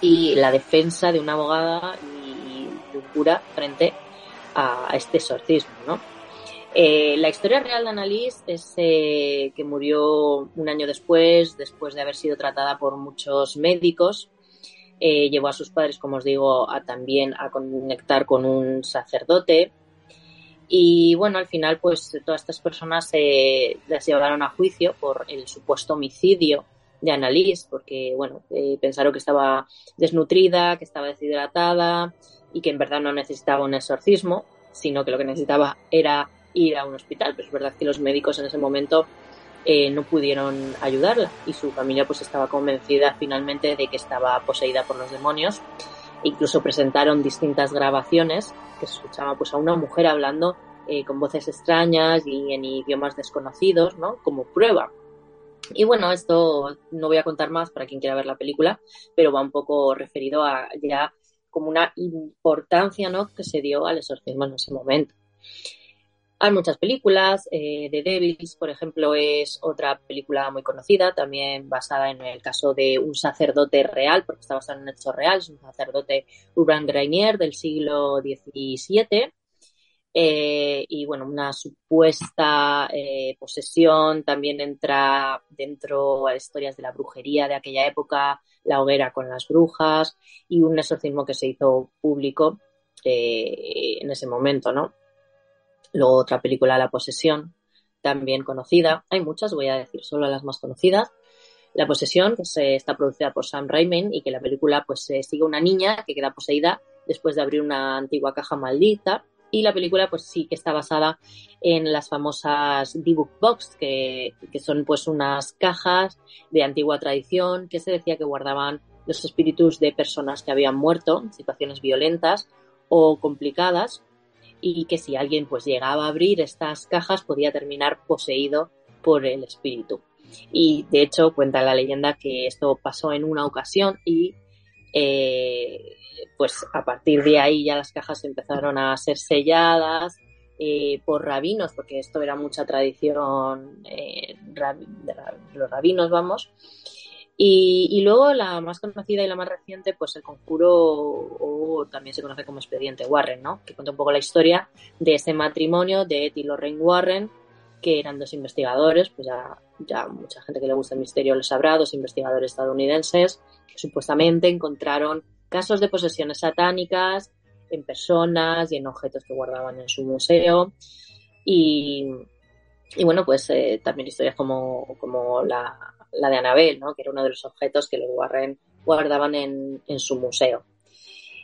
Speaker 3: y la defensa de una abogada y de un cura frente a este exorcismo, ¿no? Eh, la historia real de Annalise es eh, que murió un año después, después de haber sido tratada por muchos médicos. Eh, llevó a sus padres, como os digo, a también a conectar con un sacerdote. Y bueno, al final, pues todas estas personas eh, las llevaron a juicio por el supuesto homicidio de Annalise, porque bueno, eh, pensaron que estaba desnutrida, que estaba deshidratada y que en verdad no necesitaba un exorcismo, sino que lo que necesitaba era ir a un hospital. Pero es verdad que los médicos en ese momento eh, no pudieron ayudarla y su familia pues estaba convencida finalmente de que estaba poseída por los demonios. Incluso presentaron distintas grabaciones que se escuchaba pues a una mujer hablando eh, con voces extrañas y en idiomas desconocidos, ¿no? Como prueba. Y bueno, esto no voy a contar más para quien quiera ver la película, pero va un poco referido a ya como una importancia ¿no? que se dio al exorcismo en ese momento. Hay muchas películas, eh, The Devils, por ejemplo, es otra película muy conocida, también basada en el caso de un sacerdote real, porque está basado en un hecho real, es un sacerdote Urban Grainier del siglo XVII, eh, y bueno, una supuesta eh, posesión también entra dentro de historias de la brujería de aquella época, la hoguera con las brujas y un exorcismo que se hizo público eh, en ese momento, ¿no? Luego otra película, La posesión, también conocida. Hay muchas, voy a decir solo las más conocidas. La posesión, que se, está producida por Sam Raimi y que la película pues sigue una niña que queda poseída después de abrir una antigua caja maldita y la película, pues sí que está basada en las famosas D-Book Box, que, que, son pues unas cajas de antigua tradición que se decía que guardaban los espíritus de personas que habían muerto en situaciones violentas o complicadas y que si alguien pues llegaba a abrir estas cajas podía terminar poseído por el espíritu. Y de hecho cuenta la leyenda que esto pasó en una ocasión y eh, pues a partir de ahí ya las cajas empezaron a ser selladas eh, por rabinos, porque esto era mucha tradición eh, de los rabinos, vamos. Y, luego la más conocida y la más reciente, pues el conjuro, o también se conoce como expediente Warren, ¿no? Que cuenta un poco la historia de ese matrimonio de Ed y Lorraine Warren, que eran dos investigadores, pues ya, ya mucha gente que le gusta el misterio lo sabrá, dos investigadores estadounidenses, que supuestamente encontraron casos de posesiones satánicas en personas y en objetos que guardaban en su museo. Y, y bueno, pues eh, también historias como, como la, la, de Anabel, ¿no? que era uno de los objetos que los Warren guardaban en, en su museo.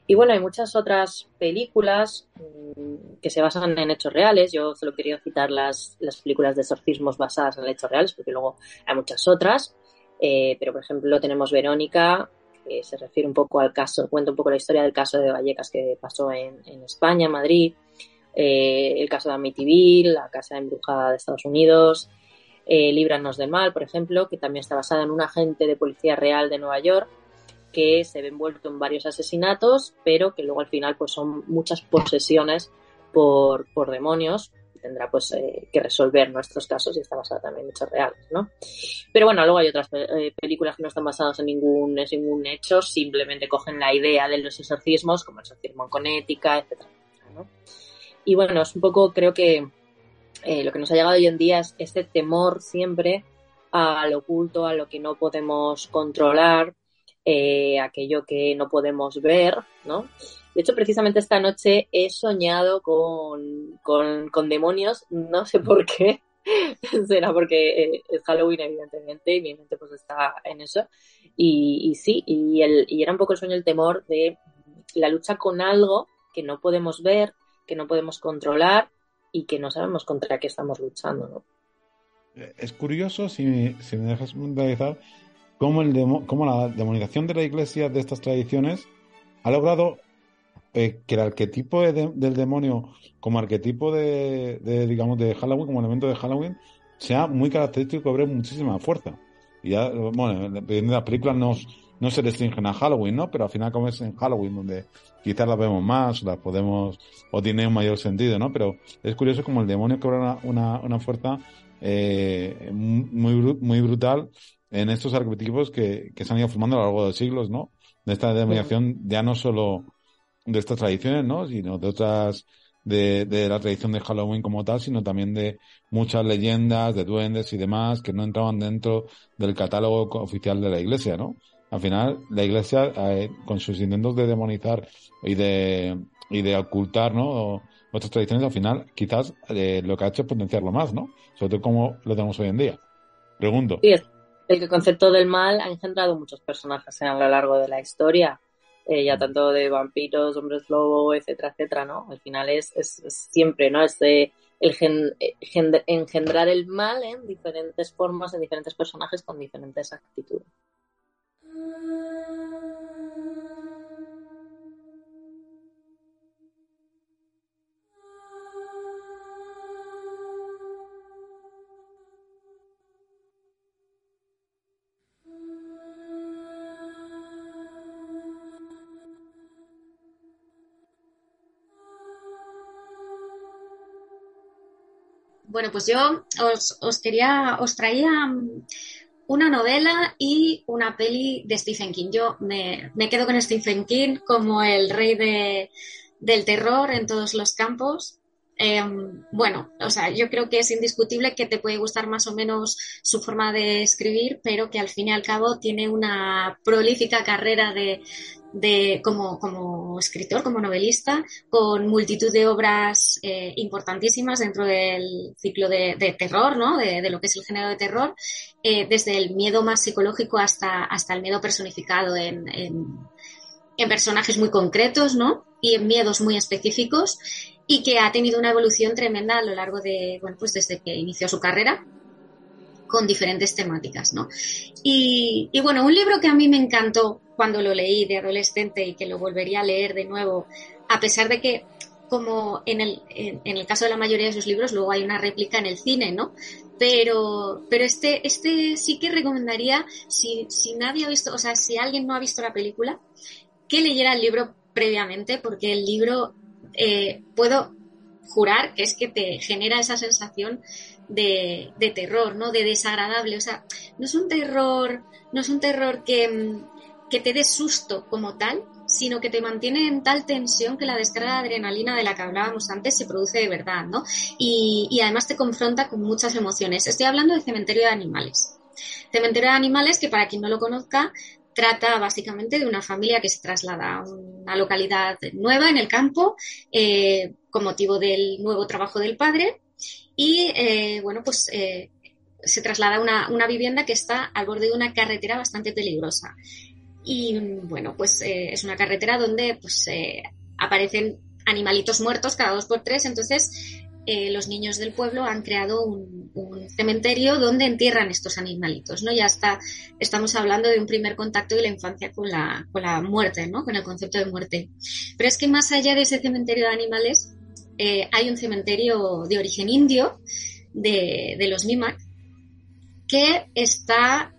Speaker 3: Y bueno, hay muchas otras películas mmm, que se basan en hechos reales. Yo solo quería citar las, las películas de exorcismos basadas en hechos reales, porque luego hay muchas otras. Eh, pero, por ejemplo, tenemos Verónica, que se refiere un poco al caso, cuenta un poco la historia del caso de Vallecas que pasó en, en España, Madrid, eh, el caso de Amityville, la casa embrujada de Estados Unidos, eh, Líbranos del Mal, por ejemplo, que también está basada en un agente de policía real de Nueva York que se ve envuelto en varios asesinatos, pero que luego al final pues son muchas posesiones por, por demonios tendrá pues eh, que resolver nuestros casos y está basada también en hechos reales, ¿no? Pero bueno, luego hay otras eh, películas que no están basadas en ningún, en ningún hecho, simplemente cogen la idea de los exorcismos, como el exorcismo con ética, etcétera, ¿no? Y bueno, es un poco, creo que eh, lo que nos ha llegado hoy en día es este temor siempre al oculto, a lo que no podemos controlar, eh, aquello que no podemos ver, ¿no? De hecho, precisamente esta noche he soñado con, con, con demonios, no sé por qué, será porque eh, es Halloween, evidentemente, y mi mente pues está en eso. Y, y sí, y, el, y era un poco el sueño, el temor de la lucha con algo que no podemos ver, que no podemos controlar y que no sabemos contra qué estamos luchando, ¿no?
Speaker 2: Es curioso, si, si me dejas puntualizar, cómo, el demo, cómo la demonización de la iglesia de estas tradiciones ha logrado eh, que el arquetipo de, de, del demonio como arquetipo de, de, digamos, de Halloween, como elemento de Halloween, sea muy característico y cobre muchísima fuerza. Y ya, bueno, dependiendo de las películas no, no se restringen a Halloween, ¿no? Pero al final como es en Halloween donde quizás las vemos más, las podemos, o tiene un mayor sentido, ¿no? Pero es curioso como el demonio cobra una, una, una fuerza eh, muy, muy brutal en estos arquetipos que, que se han ido formando a lo largo de siglos, ¿no? De esta denominación ya no solo de estas tradiciones, ¿no? Sino de otras, de, de la tradición de Halloween como tal, sino también de muchas leyendas, de duendes y demás que no entraban dentro del catálogo oficial de la iglesia, ¿no? Al final, la iglesia, eh, con sus intentos de demonizar y de, y de ocultar, ¿no? otras tradiciones, al final, quizás eh, lo que ha hecho es potenciarlo más, ¿no? Sobre todo como lo tenemos hoy en día. Pregunto.
Speaker 3: Sí, el concepto del mal ha engendrado muchos personajes a lo largo de la historia eh, ya tanto de vampiros, hombres lobo, etcétera, etcétera, ¿no? Al final es, es, es siempre, ¿no? Es de el gen, gen, engendrar el mal en diferentes formas, en diferentes personajes con diferentes actitudes.
Speaker 4: Bueno, pues yo os, os quería, os traía mm, una novela y una peli de Stephen King. Yo me, me quedo con Stephen King como el rey de, del terror en todos los campos. Eh, bueno, o sea, yo creo que es indiscutible que te puede gustar más o menos su forma de escribir, pero que al fin y al cabo tiene una prolífica carrera de, de como, como escritor, como novelista, con multitud de obras eh, importantísimas dentro del ciclo de, terror, ¿no? De, de, lo que es el género de terror, eh, desde el miedo más psicológico hasta, hasta el miedo personificado en, en, en personajes muy concretos, ¿no? Y en miedos muy específicos y que ha tenido una evolución tremenda a lo largo de, bueno, pues desde que inició su carrera con diferentes temáticas, ¿no? Y, y, bueno, un libro que a mí me encantó cuando lo leí de adolescente y que lo volvería a leer de nuevo, a pesar de que, como en el, en, el caso de la mayoría de sus libros, luego hay una réplica en el cine, ¿no? Pero, pero este, este sí que recomendaría, si, si nadie ha visto, o sea, si alguien no ha visto la película, que leyera el libro previamente, porque el libro eh, puedo jurar que es que te genera esa sensación de, terror, ¿no? De desagradable. O sea, no es un terror, no es un terror que, que te dé susto como tal, sino que te mantiene en tal tensión que la descarga de adrenalina de la que hablábamos antes se produce de verdad, ¿no? Y, y además te confronta con muchas emociones. Estoy hablando de Cementerio de Animales. Cementerio de Animales, que para quien no lo conozca, trata básicamente de una familia que se traslada a una localidad nueva en el campo eh, con motivo del nuevo trabajo del padre. Y eh, bueno pues eh, se traslada a una, una, vivienda que está al borde de una carretera bastante peligrosa. Y bueno pues es una carretera donde pues aparecen animalitos muertos cada dos por tres. Entonces eh, los niños del pueblo han creado un, cementerio donde entierran estos animalitos, ¿no? Ya está, estamos hablando de un primer contacto de la infancia con la, con la muerte, ¿no? Con el concepto de muerte. Pero es que más allá de ese cementerio de animales, eh, hay un cementerio de origen indio de, de los Mimak que está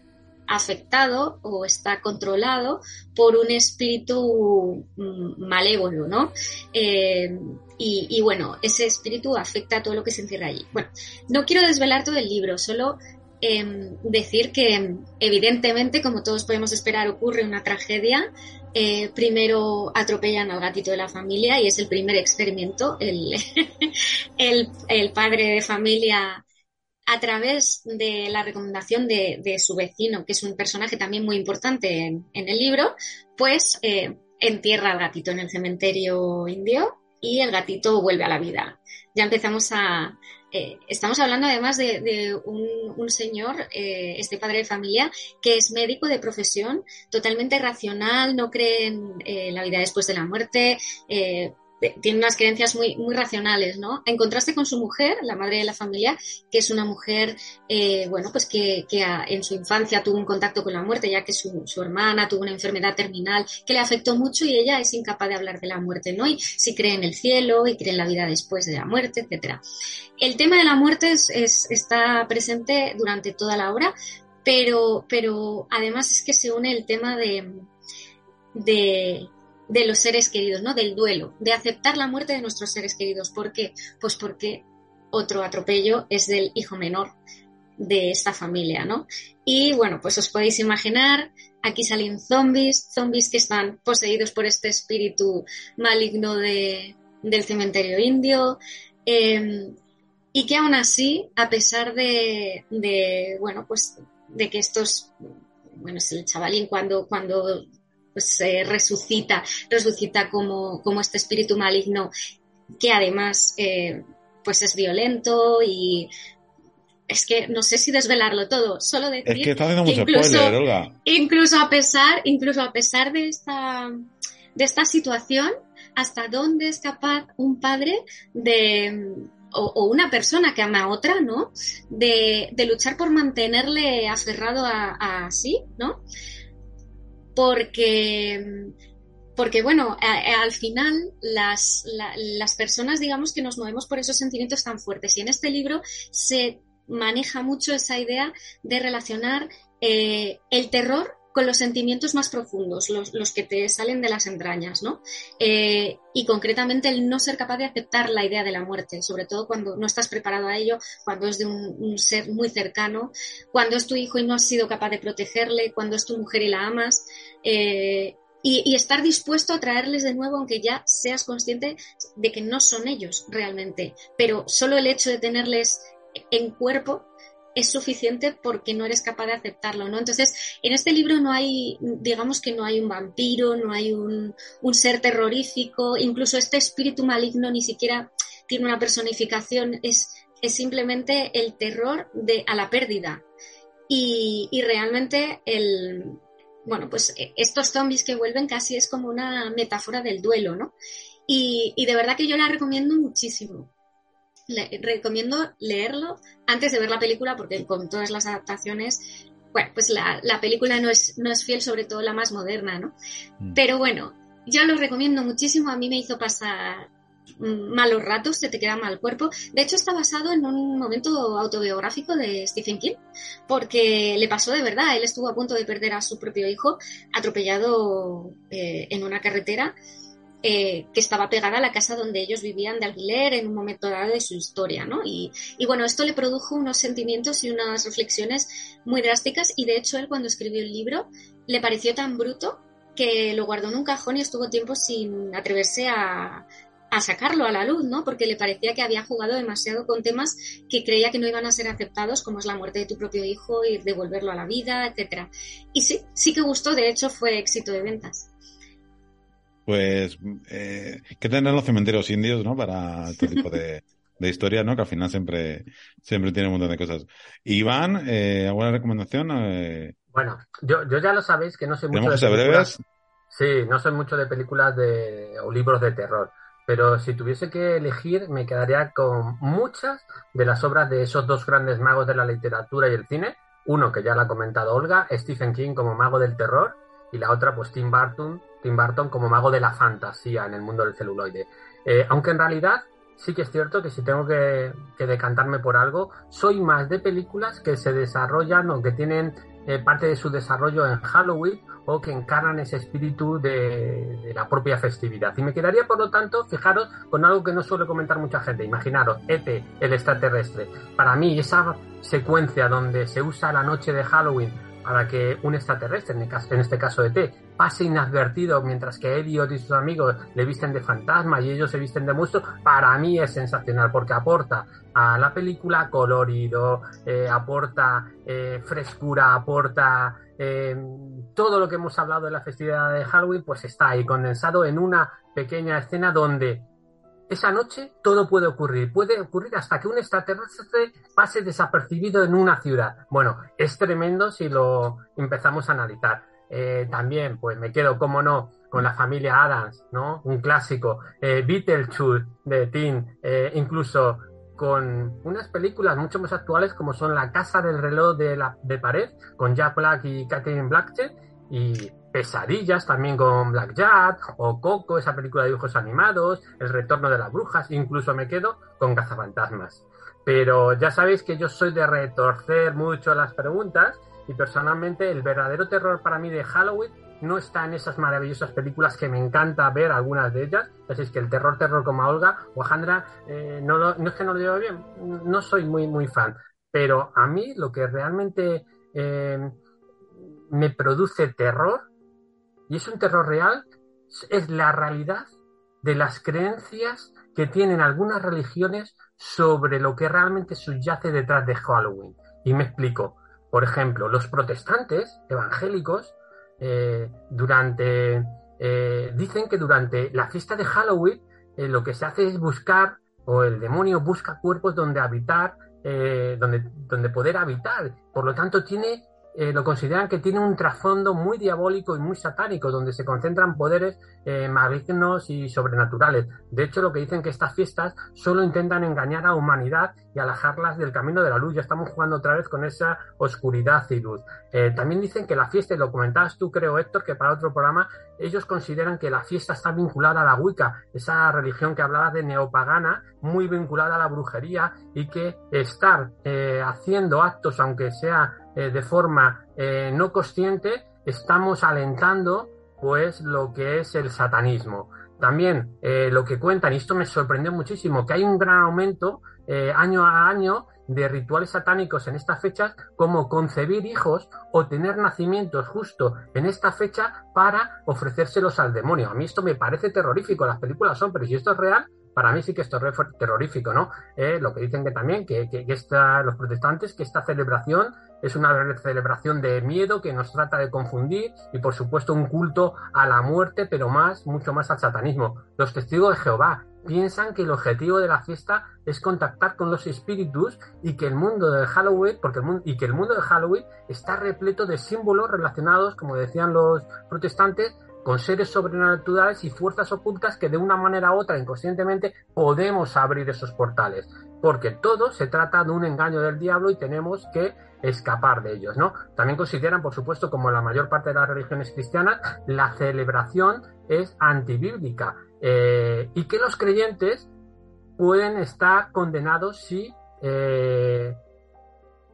Speaker 4: afectado o está controlado por un espíritu mm, malévolo, ¿no? Eh, y, bueno, ese espíritu afecta a todo lo que se encierra allí. Bueno, no quiero desvelar todo el libro, solo eh, decir que evidentemente, como todos podemos esperar, ocurre una tragedia. Eh, primero atropellan al gatito de la familia y es el primer experimento. El, el padre de familia a través de la recomendación de, su vecino, que es un personaje también muy importante en, el libro, pues eh, entierra al gatito en el cementerio indio y el gatito vuelve a la vida. Ya empezamos a... Eh, estamos hablando además de, un, señor, eh, este padre de familia, que es médico de profesión, totalmente racional, no cree en la vida después de la muerte, tiene unas creencias muy, muy racionales, ¿no? En contraste con su mujer, la madre de la familia, que es una mujer, eh, bueno, pues que, en su infancia tuvo un contacto con la muerte, ya que su, su, hermana tuvo una enfermedad terminal que le afectó mucho y ella es incapaz de hablar de la muerte, ¿no? Y si cree en el cielo y cree en la vida después de la muerte, etcétera. El tema de la muerte es, está presente durante toda la obra, pero, pero además es que se une el tema de, de de los seres queridos, ¿no? Del duelo, de aceptar la muerte de nuestros seres queridos. ¿Por qué? Pues porque otro atropello es del hijo menor de esta familia, ¿no? Y bueno, pues os podéis imaginar, aquí salen zombies, zombies que están poseídos por este espíritu maligno de, del cementerio indio, eh, y que aún así, a pesar de, de, bueno, pues de que estos, bueno, es el chavalín cuando, cuando pues eh, resucita, resucita como, como este espíritu maligno que además eh, pues es violento y es que no sé si desvelarlo todo, solo decir
Speaker 2: es que, está haciendo mucho incluso, spoiler, Olga.
Speaker 4: incluso a pesar, incluso a pesar de esta de esta situación, hasta dónde es capaz un padre de o, o, una persona que ama a otra, ¿no? De, de luchar por mantenerle aferrado a, a sí, ¿no? Porque, porque bueno, al final las, la, las personas, digamos que nos movemos por esos sentimientos tan fuertes. Y en este libro se maneja mucho esa idea de relacionar eh, el terror con los sentimientos más profundos, los, que te salen de las entrañas, ¿no? Eh, y concretamente el no ser capaz de aceptar la idea de la muerte, sobre todo cuando no estás preparado a ello, cuando es de un, ser muy cercano, cuando es tu hijo y no has sido capaz de protegerle, cuando es tu mujer y la amas. eh, y estar dispuesto a traerles de nuevo, aunque ya seas consciente de que no son ellos realmente, pero solo el hecho de tenerles en cuerpo es suficiente porque no eres capaz de aceptarlo, ¿no? Entonces, en este libro no hay, digamos que no hay un vampiro, no hay un, un ser terrorífico, incluso este espíritu maligno ni siquiera tiene una personificación, es, es simplemente el terror de, a la pérdida. Y, y realmente el, bueno, pues eh, estos zombies que vuelven casi es como una metáfora del duelo, ¿no? Y, y de verdad que yo la recomiendo muchísimo. Le, recomiendo leerlo antes de ver la película porque con todas las adaptaciones, bueno, pues la, la película no es, no es fiel, sobre todo la más moderna, ¿no?
Speaker 2: Mm.
Speaker 4: Pero bueno, yo lo recomiendo muchísimo, a mí me hizo pasar mm, malos ratos, se te queda mal cuerpo. De hecho, está basado en un momento autobiográfico de Stephen King, porque le pasó de verdad. Él estuvo a punto de perder a su propio hijo atropellado eh, en una carretera eh, que estaba pegada a la casa donde ellos vivían de alquiler en un momento dado de su historia, ¿no? Y, bueno, esto le produjo unos sentimientos y unas reflexiones muy drásticas y de hecho él cuando escribió el libro le pareció tan bruto que lo guardó en un cajón y estuvo tiempo sin atreverse a, a sacarlo a la luz, ¿no? Porque le parecía que había jugado demasiado con temas que creía que no iban a ser aceptados, como es la muerte de tu propio hijo y devolverlo a la vida, etcétera. Y sí, sí que gustó, de hecho fue éxito de ventas.
Speaker 2: Pues eh, que tener los cementerios indios, ¿no? Para este tipo de, de historias, ¿no? Que al final siempre, siempre tiene un montón de cosas. Iván, eh, ¿alguna recomendación? Eh,
Speaker 5: Bueno, yo, yo ya lo sabéis que no soy mucho
Speaker 2: ¿Tenemos
Speaker 5: de películas.
Speaker 2: breves?
Speaker 5: Sí, no soy mucho de películas de, o libros de terror. Pero si tuviese que elegir, me quedaría con muchas de las obras de esos dos grandes magos de la literatura y el cine. Uno, que ya lo ha comentado Olga, Stephen King como mago del terror, y la otra, pues Tim Burton, Tim Burton como mago de la fantasía en el mundo del celuloide. Eh, aunque en realidad sí que es cierto que si tengo que, que decantarme por algo, soy más de películas que se desarrollan o que tienen eh, parte de su desarrollo en Halloween o que encarnan ese espíritu de, la propia festividad. Y me quedaría, por lo tanto, fijaros con algo que no suele comentar mucha gente. Imaginaros, ET, el extraterrestre. Para mí, esa secuencia donde se usa la noche de Halloween para que un extraterrestre, en, este caso ET, pase inadvertido mientras que Elliot y sus amigos le visten de fantasma y ellos se visten de monstruo, para mí es sensacional porque aporta a la película colorido, eh, aporta eh, frescura, aporta eh, todo lo que hemos hablado de la festividad de Halloween, pues está ahí condensado en una pequeña escena donde esa noche todo puede ocurrir. Puede ocurrir hasta que un extraterrestre pase desapercibido en una ciudad. Bueno, es tremendo si lo empezamos a analizar. Eh, también, pues me quedo, como no, con la familia Adams, ¿no? Un clásico. Eh, Beetlejuice de Teen, eh, incluso con unas películas mucho más actuales como son La Casa del Reloj de, la, de Pared, con Jack Black y Catherine Blackett, y Pesadillas también con Black Jack, o Coco, esa película de dibujos animados, El Retorno de las Brujas, incluso me quedo con Cazafantasmas. Pero ya sabéis que yo soy de retorcer mucho las preguntas y personalmente el verdadero terror para mí de Halloween no está en esas maravillosas películas que me encanta ver algunas de ellas. Así es que el terror, terror como a Olga o Alejandra, eh, no, no es que no lo llevo bien, no soy muy, muy fan. Pero a mí lo que realmente eh, me produce terror, y es un terror real, es la realidad de las creencias que tienen algunas religiones sobre lo que realmente subyace detrás de Halloween. Y me explico. Por ejemplo, los protestantes evangélicos eh, durante eh, dicen que durante la fiesta de Halloween eh, lo que se hace es buscar o el demonio busca cuerpos donde habitar, donde, donde poder habitar. Por lo tanto, tiene eh, lo consideran que tiene un trasfondo muy diabólico y muy satánico, donde se concentran poderes eh, malignos y sobrenaturales. De hecho, lo que dicen que estas fiestas solo intentan engañar a humanidad y alejarlas del camino de la luz. Ya estamos jugando otra vez con esa oscuridad y luz. Eh, también dicen que la fiesta, y lo comentabas tú, creo, Héctor, que para otro programa, ellos consideran que la fiesta está vinculada a la Wicca, esa religión que hablabas de neopagana, muy vinculada a la brujería, y que estar haciendo actos, aunque sea de forma eh, no consciente estamos alentando pues lo que es el satanismo. También eh, lo que cuentan, y esto me sorprendió muchísimo, que hay un gran aumento eh, año a año de rituales satánicos en estas fechas, como concebir hijos o tener nacimientos justo en esta fecha para ofrecérselos al demonio. A mí esto me parece terrorífico, las películas son, pero si esto es real, para mí sí que esto es terrorífico, ¿no? Eh, lo que dicen que también, que, esta, los protestantes, que esta celebración es una celebración de miedo que nos trata de confundir y por supuesto un culto a la muerte, pero más, mucho más al satanismo. Los testigos de Jehová piensan que el objetivo de la fiesta es contactar con los espíritus y que el mundo de Halloween, porque y que el mundo de Halloween está repleto de símbolos relacionados, como decían los protestantes, con seres sobrenaturales y fuerzas ocultas que de una manera u otra inconscientemente podemos abrir esos portales. Porque todo se trata de un engaño del diablo y tenemos que escapar de ellos, ¿no? También consideran, por supuesto, como la mayor parte de las religiones cristianas, la celebración es antibíblica eh, y que los creyentes pueden estar condenados si eh,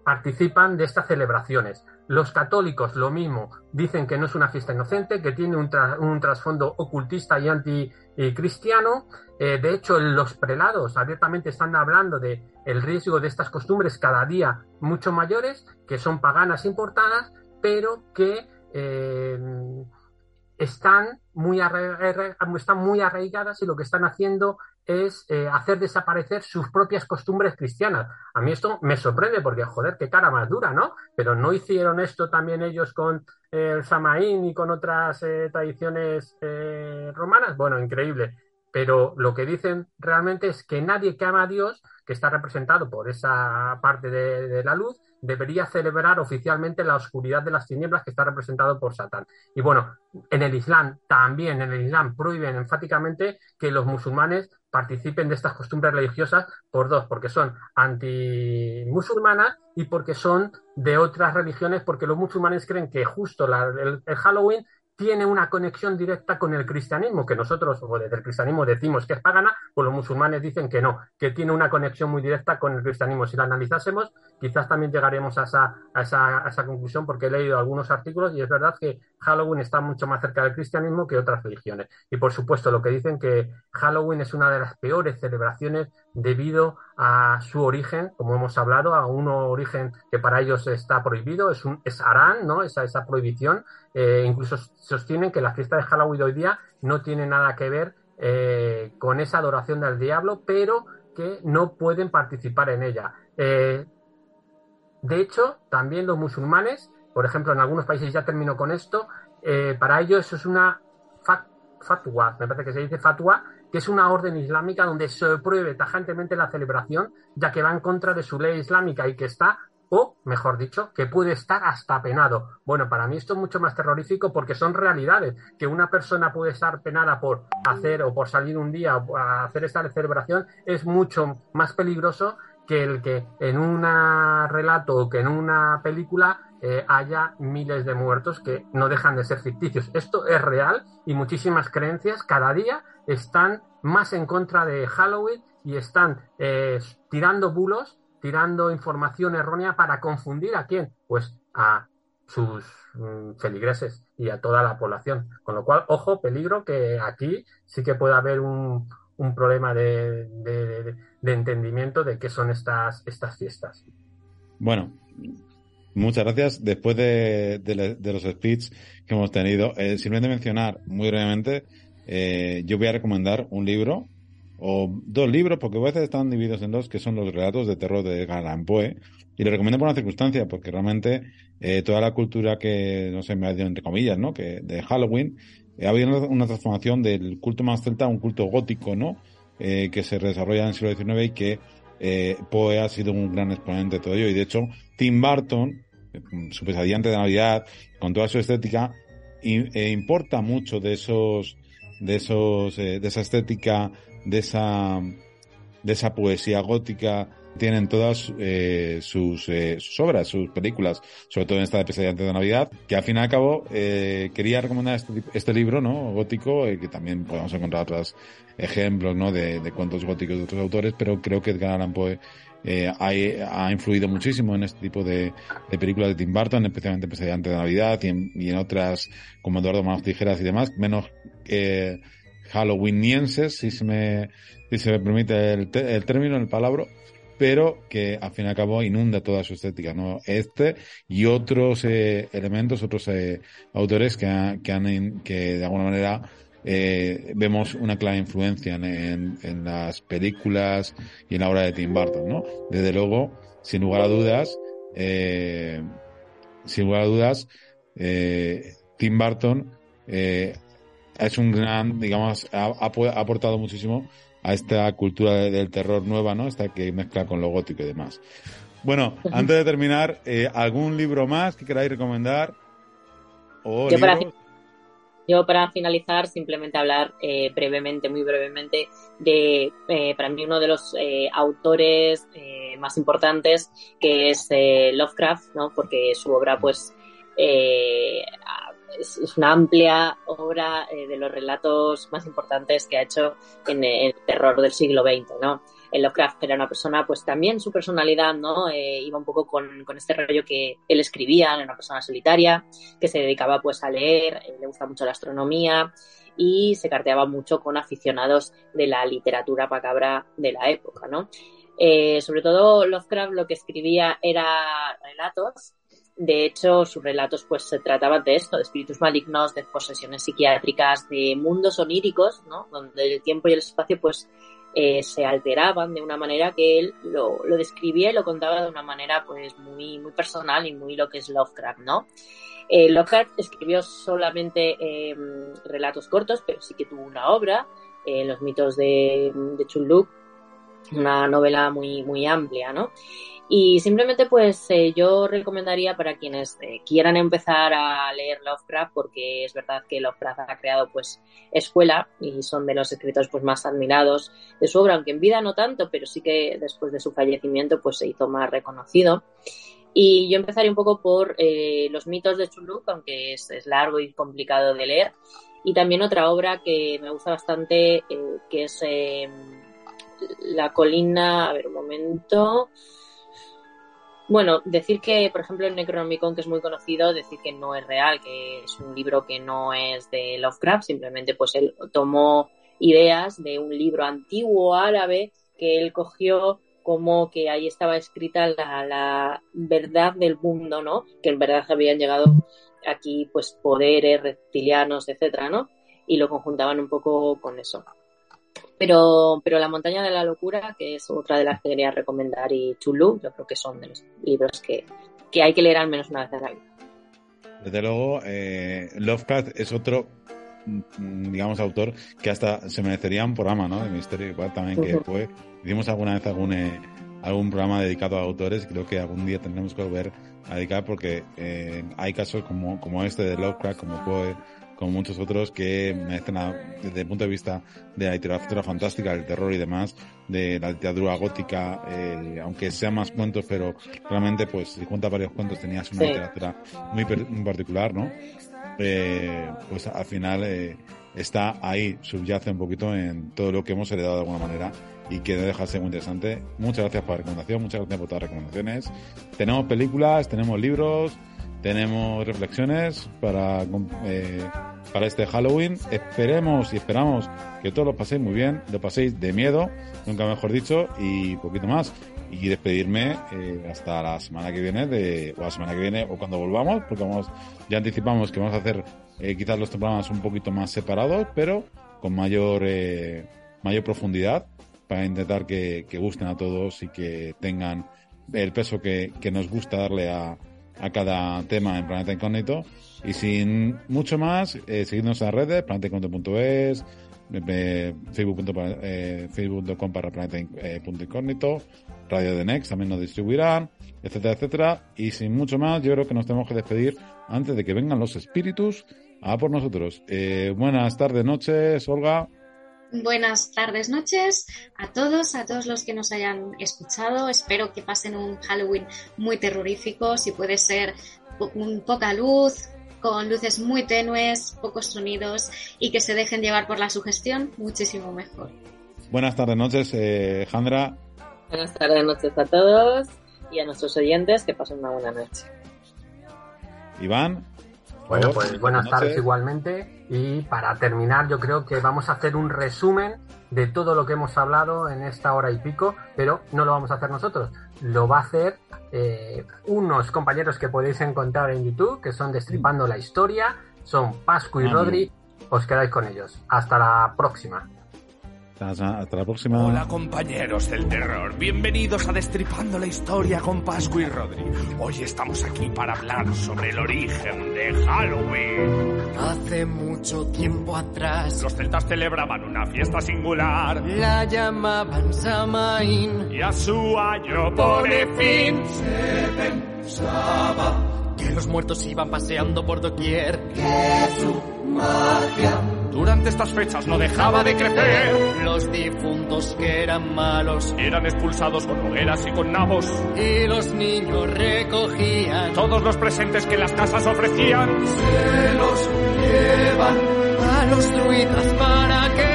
Speaker 5: participan de estas celebraciones. Los católicos, lo mismo, dicen que no es una fiesta inocente, que tiene un, un trasfondo ocultista y anticristiano. Eh, de hecho, los prelados abiertamente están hablando de el riesgo de estas costumbres cada día mucho mayores, que son paganas importadas, pero que eh, están muy, están muy arraigadas y lo que están haciendo es eh, hacer desaparecer sus propias costumbres cristianas. A mí esto me sorprende porque, joder, qué cara más dura, ¿no? Pero no hicieron esto también ellos con eh, el Samaín y con otras eh, tradiciones romanas. Bueno, increíble. Pero lo que dicen realmente es que nadie que ama a Dios, que está representado por esa parte de, de la luz, debería celebrar oficialmente la oscuridad de las tinieblas que está representado por Satán. Y bueno, en el Islam también, en el Islam prohíben enfáticamente que los musulmanes participen de estas costumbres religiosas por dos, porque son anti-musulmanas y porque son de otras religiones, porque los musulmanes creen que justo la, el, el Halloween tiene una conexión directa con el cristianismo, que nosotros, o desde el cristianismo decimos que es pagana, pues los musulmanes dicen que no, que tiene una conexión muy directa con el cristianismo. Si la analizásemos, quizás también llegaremos a esa, a esa, a esa conclusión, porque he leído algunos artículos y es verdad que Halloween está mucho más cerca del cristianismo que otras religiones. Y por supuesto, lo que dicen que Halloween es una de las peores celebraciones debido a su origen, como hemos hablado, a un origen que para ellos está prohibido, es un es Arán, ¿no? Esa, esa prohibición. Eh, incluso sostienen que la fiesta de Halloween hoy día no tiene nada que ver eh, con esa adoración del diablo, pero que no pueden participar en ella. Eh, de hecho, también los musulmanes, por ejemplo, en algunos países ya termino con esto, para ellos eso es una fat, fatwa, me parece que se dice fatwa, que es una orden islámica donde se prohíbe tajantemente la celebración, ya que va en contra de su ley islámica y que está, o mejor dicho, que puede estar hasta penado. Bueno, para mí esto es mucho más terrorífico porque son realidades, que una persona puede estar penada por hacer o por salir un día a hacer esta celebración es mucho más peligroso que el que en un relato o que en una película haya miles de muertos que no dejan de ser ficticios. Esto es real y muchísimas creencias cada día están más en contra de Halloween y están eh, tirando bulos, tirando información errónea para confundir a quién, pues a sus mm, feligreses y a toda la población. Con lo cual, ojo, peligro que aquí sí que puede haber un, un problema de, de, de, entendimiento de qué son estas, estas fiestas.
Speaker 2: Bueno, muchas gracias. Después de, los speech que hemos tenido, eh, simplemente mencionar muy brevemente, eh, yo voy a recomendar un libro o dos libros, porque a veces están divididos en dos, que son los relatos de terror de Galán Poe. Y lo recomiendo por una circunstancia, porque realmente eh, toda la cultura que, no sé, me ha dicho entre comillas, ¿no? Que de Halloween, eh, ha habido una transformación del culto más celta a un culto gótico, ¿no? Eh, que se desarrolla en el siglo XIX y que eh, Poe ha sido un gran exponente de todo ello. Y de hecho, Tim Burton, su pesadilla de Navidad, con toda su estética, y, importa mucho de esos, de esos, de esa estética, de esa, de esa poesía gótica, tienen todas eh, sus, eh, sus, obras, sus películas, sobre todo en esta de Pesadilla antes de Navidad, que al fin y al cabo eh, quería recomendar este, este libro, ¿no? Gótico, que también podemos encontrar otros ejemplos, ¿no? De, de cuentos góticos de otros autores, pero creo que Edgar Allan Poe eh, ha, influido muchísimo en este tipo de, películas de Tim Burton, especialmente pues, antes de Navidad y en, y en otras como Eduardo Manos Tijeras y demás, menos eh, halloweenienses, si se me, si se me permite el, el término, el palabra, pero que al fin y al cabo inunda toda su estética, ¿no? Este y otros eh, elementos, otros eh, autores que, ha- que han, que de alguna manera eh, vemos una clara influencia en, en, las películas y en la obra de Tim Burton, ¿no? Desde luego, sin lugar a dudas, eh, sin lugar a dudas, eh, Tim Burton es un gran, digamos, ha aportado muchísimo a esta cultura de- del terror nueva, ¿no? Esta que mezcla con lo gótico y demás. Bueno, antes de terminar, eh, ¿algún libro más que queráis recomendar? O
Speaker 3: Yo para
Speaker 2: libros?
Speaker 3: Yo para finalizar simplemente hablar eh, brevemente, muy brevemente, de eh, para mí uno de los autores más importantes que es Lovecraft, ¿no? Porque su obra pues eh, es una amplia obra eh, de los relatos más importantes que ha hecho en, el terror del siglo XX, ¿no? Lovecraft era una persona, pues también su personalidad, ¿no? Eh, iba un poco con, con este rollo que él escribía, era una persona solitaria, que se dedicaba pues a leer, eh, le gusta mucho la astronomía y se carteaba mucho con aficionados de la literatura macabra de la época, ¿no? Sobre todo Lovecraft lo que escribía era relatos. De hecho, sus relatos pues se trataban de esto, de espíritus malignos, de posesiones psiquiátricas, de mundos oníricos, ¿no? Donde el tiempo y el espacio pues eh, se alteraban de una manera que él lo, lo describía y lo contaba de una manera pues muy, muy personal y muy lo que es Lovecraft, ¿no? Eh, Lockhart escribió solamente eh, relatos cortos, pero sí que tuvo una obra, eh, Los mitos de, de una novela muy, muy amplia, ¿no? Y simplemente, pues, eh, yo recomendaría para quienes eh, quieran empezar a leer Lovecraft, porque es verdad que Lovecraft ha creado, pues, escuela y son de los escritores, pues, más admirados de su obra, aunque en vida no tanto, pero sí que después de su fallecimiento, pues, se hizo más reconocido. Y yo empezaría un poco por eh, los mitos de Chuluk, aunque es, es, largo y complicado de leer. Y también otra obra que me gusta bastante, que es eh, La colina. A ver, un momento. Bueno, decir que, por ejemplo, el Necronomicon, que es muy conocido, decir que no es real, que es un libro que no es de Lovecraft, simplemente pues él tomó ideas de un libro antiguo árabe que él cogió como que ahí estaba escrita la, la, verdad del mundo, ¿no? Que en verdad habían llegado aquí pues poderes reptilianos, etcétera, ¿no? Y lo conjuntaban un poco con eso. Pero, pero La montaña de la locura, que es otra de las que quería recomendar, y Chulu, yo creo que son de los libros que, que hay que leer al menos una vez en la vida.
Speaker 2: Desde luego, eh, Lovecraft es otro digamos, autor que hasta se merecería un programa, ¿no? De misterio igual también que fue. Hicimos alguna vez algún, eh, algún programa dedicado a autores creo que algún día tendremos que volver a dedicar porque eh, hay casos como, como este de Lovecraft, como Poe, como muchos otros que merecen, desde el punto de vista de la literatura fantástica, del terror y demás, de la literatura gótica, eh, aunque sean más cuentos, pero realmente, pues, si cuentas varios cuentos, tenías una sí. literatura muy, muy particular, ¿no? Eh, pues al final eh, está ahí, subyace un poquito en todo lo que hemos heredado de alguna manera y que deja de ser muy interesante. Muchas gracias por la recomendación, muchas gracias por todas las recomendaciones. Tenemos películas, tenemos libros, tenemos reflexiones para, eh, para este Halloween. Esperemos y esperamos que todos lo paséis muy bien, lo paséis de miedo, nunca mejor dicho, y poquito más. Y despedirme eh, hasta la semana que viene, de, o la semana que viene, o cuando volvamos, porque vamos, ya anticipamos que vamos a hacer eh, quizás los programas un poquito más separados, pero con mayor, eh, mayor profundidad, para intentar que, que gusten a todos y que tengan el peso que, que nos gusta darle a, a cada tema en Planeta Incógnito. Y sin mucho más, eh, seguidnos en las redes, planetaincógnito.es, facebook.com eh, para planeta.incógnito, Radio de Next también nos distribuirán, etcétera, etcétera. Y sin mucho más, yo creo que nos tenemos que despedir antes de que vengan los espíritus a por nosotros. Eh, buenas tardes, noches, Olga.
Speaker 4: Buenas tardes, noches a todos, a todos los que nos hayan escuchado. Espero que pasen un Halloween muy terrorífico, si puede ser con poca luz, con luces muy tenues, pocos sonidos y que se dejen llevar por la sugestión, muchísimo mejor.
Speaker 2: Buenas tardes, noches, eh, Jandra.
Speaker 3: Buenas tardes, noches a todos y a nuestros oyentes que pasen una buena noche.
Speaker 2: Iván.
Speaker 5: Bueno, pues buenas tardes igualmente. Y para terminar, yo creo que vamos a hacer un resumen de todo lo que hemos hablado en esta hora y pico, pero no lo vamos a hacer nosotros. Lo va a hacer eh, unos compañeros que podéis encontrar en YouTube, que son Destripando la Historia, son Pascu y Rodri. Os quedáis con ellos. Hasta la próxima.
Speaker 2: Hasta, hasta la próxima.
Speaker 6: Hola compañeros del terror, bienvenidos a Destripando la Historia con Pascu y Rodri. Hoy estamos aquí para hablar sobre el origen de Halloween.
Speaker 9: Hace mucho tiempo atrás
Speaker 6: Los celtas celebraban una fiesta singular
Speaker 9: la llamaban Samaín.
Speaker 6: y a su año pone fin.
Speaker 9: Que los muertos iban paseando por doquier.
Speaker 6: Durante estas fechas no dejaba de crecer.
Speaker 9: Los difuntos que eran malos
Speaker 6: Eran expulsados con hogueras y con nabos.
Speaker 9: y los niños recogían.
Speaker 6: Todos los presentes que las casas ofrecían
Speaker 9: Se los llevan a los druidas para que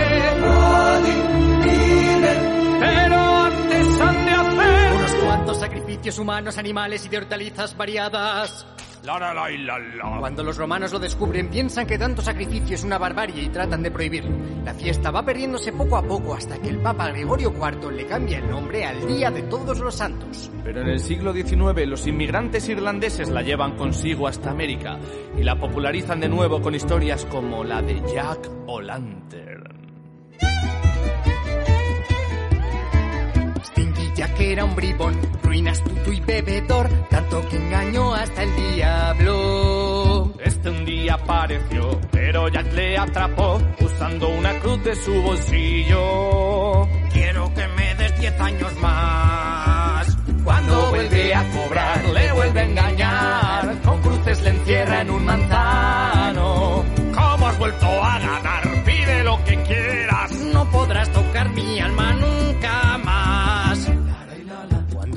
Speaker 6: Pero antes han de hacer
Speaker 9: unos cuantos sacrificios humanos, animales y de hortalizas variadas.
Speaker 6: La la la y la la.
Speaker 9: Cuando los romanos lo descubren, piensan que tanto sacrificio es una barbarie y tratan de prohibirlo. La fiesta va perdiéndose poco a poco hasta que el Papa Gregorio IV le cambia el nombre al Día de Todos los Santos.
Speaker 6: Pero en el siglo XIX los inmigrantes irlandeses la llevan consigo hasta América y la popularizan de nuevo con historias como la de Jack O'Lantern.
Speaker 9: Stinky Jack era un bribón, ruin, astuto y bebedor, tanto que engañó hasta el diablo.
Speaker 6: Este un día apareció, pero Jack le atrapó usando una cruz de su bolsillo.
Speaker 9: Quiero que me des 10 años más.
Speaker 6: Cuando vuelve a cobrar, le vuelve a engañar. Con cruces le encierra en un manzano. ¿Cómo has vuelto a ganar?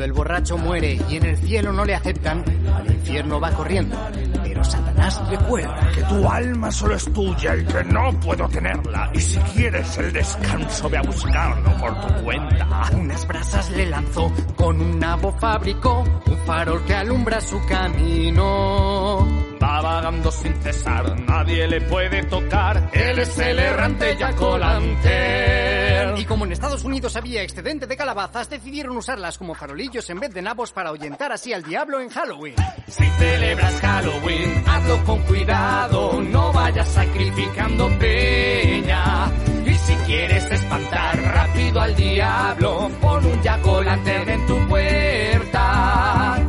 Speaker 9: El borracho muere y en el cielo no le aceptan, al infierno va corriendo. Pero Satanás recuerda
Speaker 6: Que tu alma solo es tuya y que no puedo tenerla. Y si quieres el descanso, ve a buscarlo por tu cuenta.
Speaker 9: Unas brasas le lanzó, con un nabo fabricó un farol que alumbra su camino.
Speaker 6: Va vagando sin cesar, nadie le puede tocar. Él es el errante Jack.
Speaker 9: Y como en Estados Unidos había excedente de calabazas, decidieron usarlas como farolillos en vez de nabos para ahuyentar así al diablo en Halloween.
Speaker 6: Si celebras Halloween, hazlo con cuidado, no vayas sacrificando peña. Y si quieres espantar rápido al diablo, pon un yacolante en tu puerta.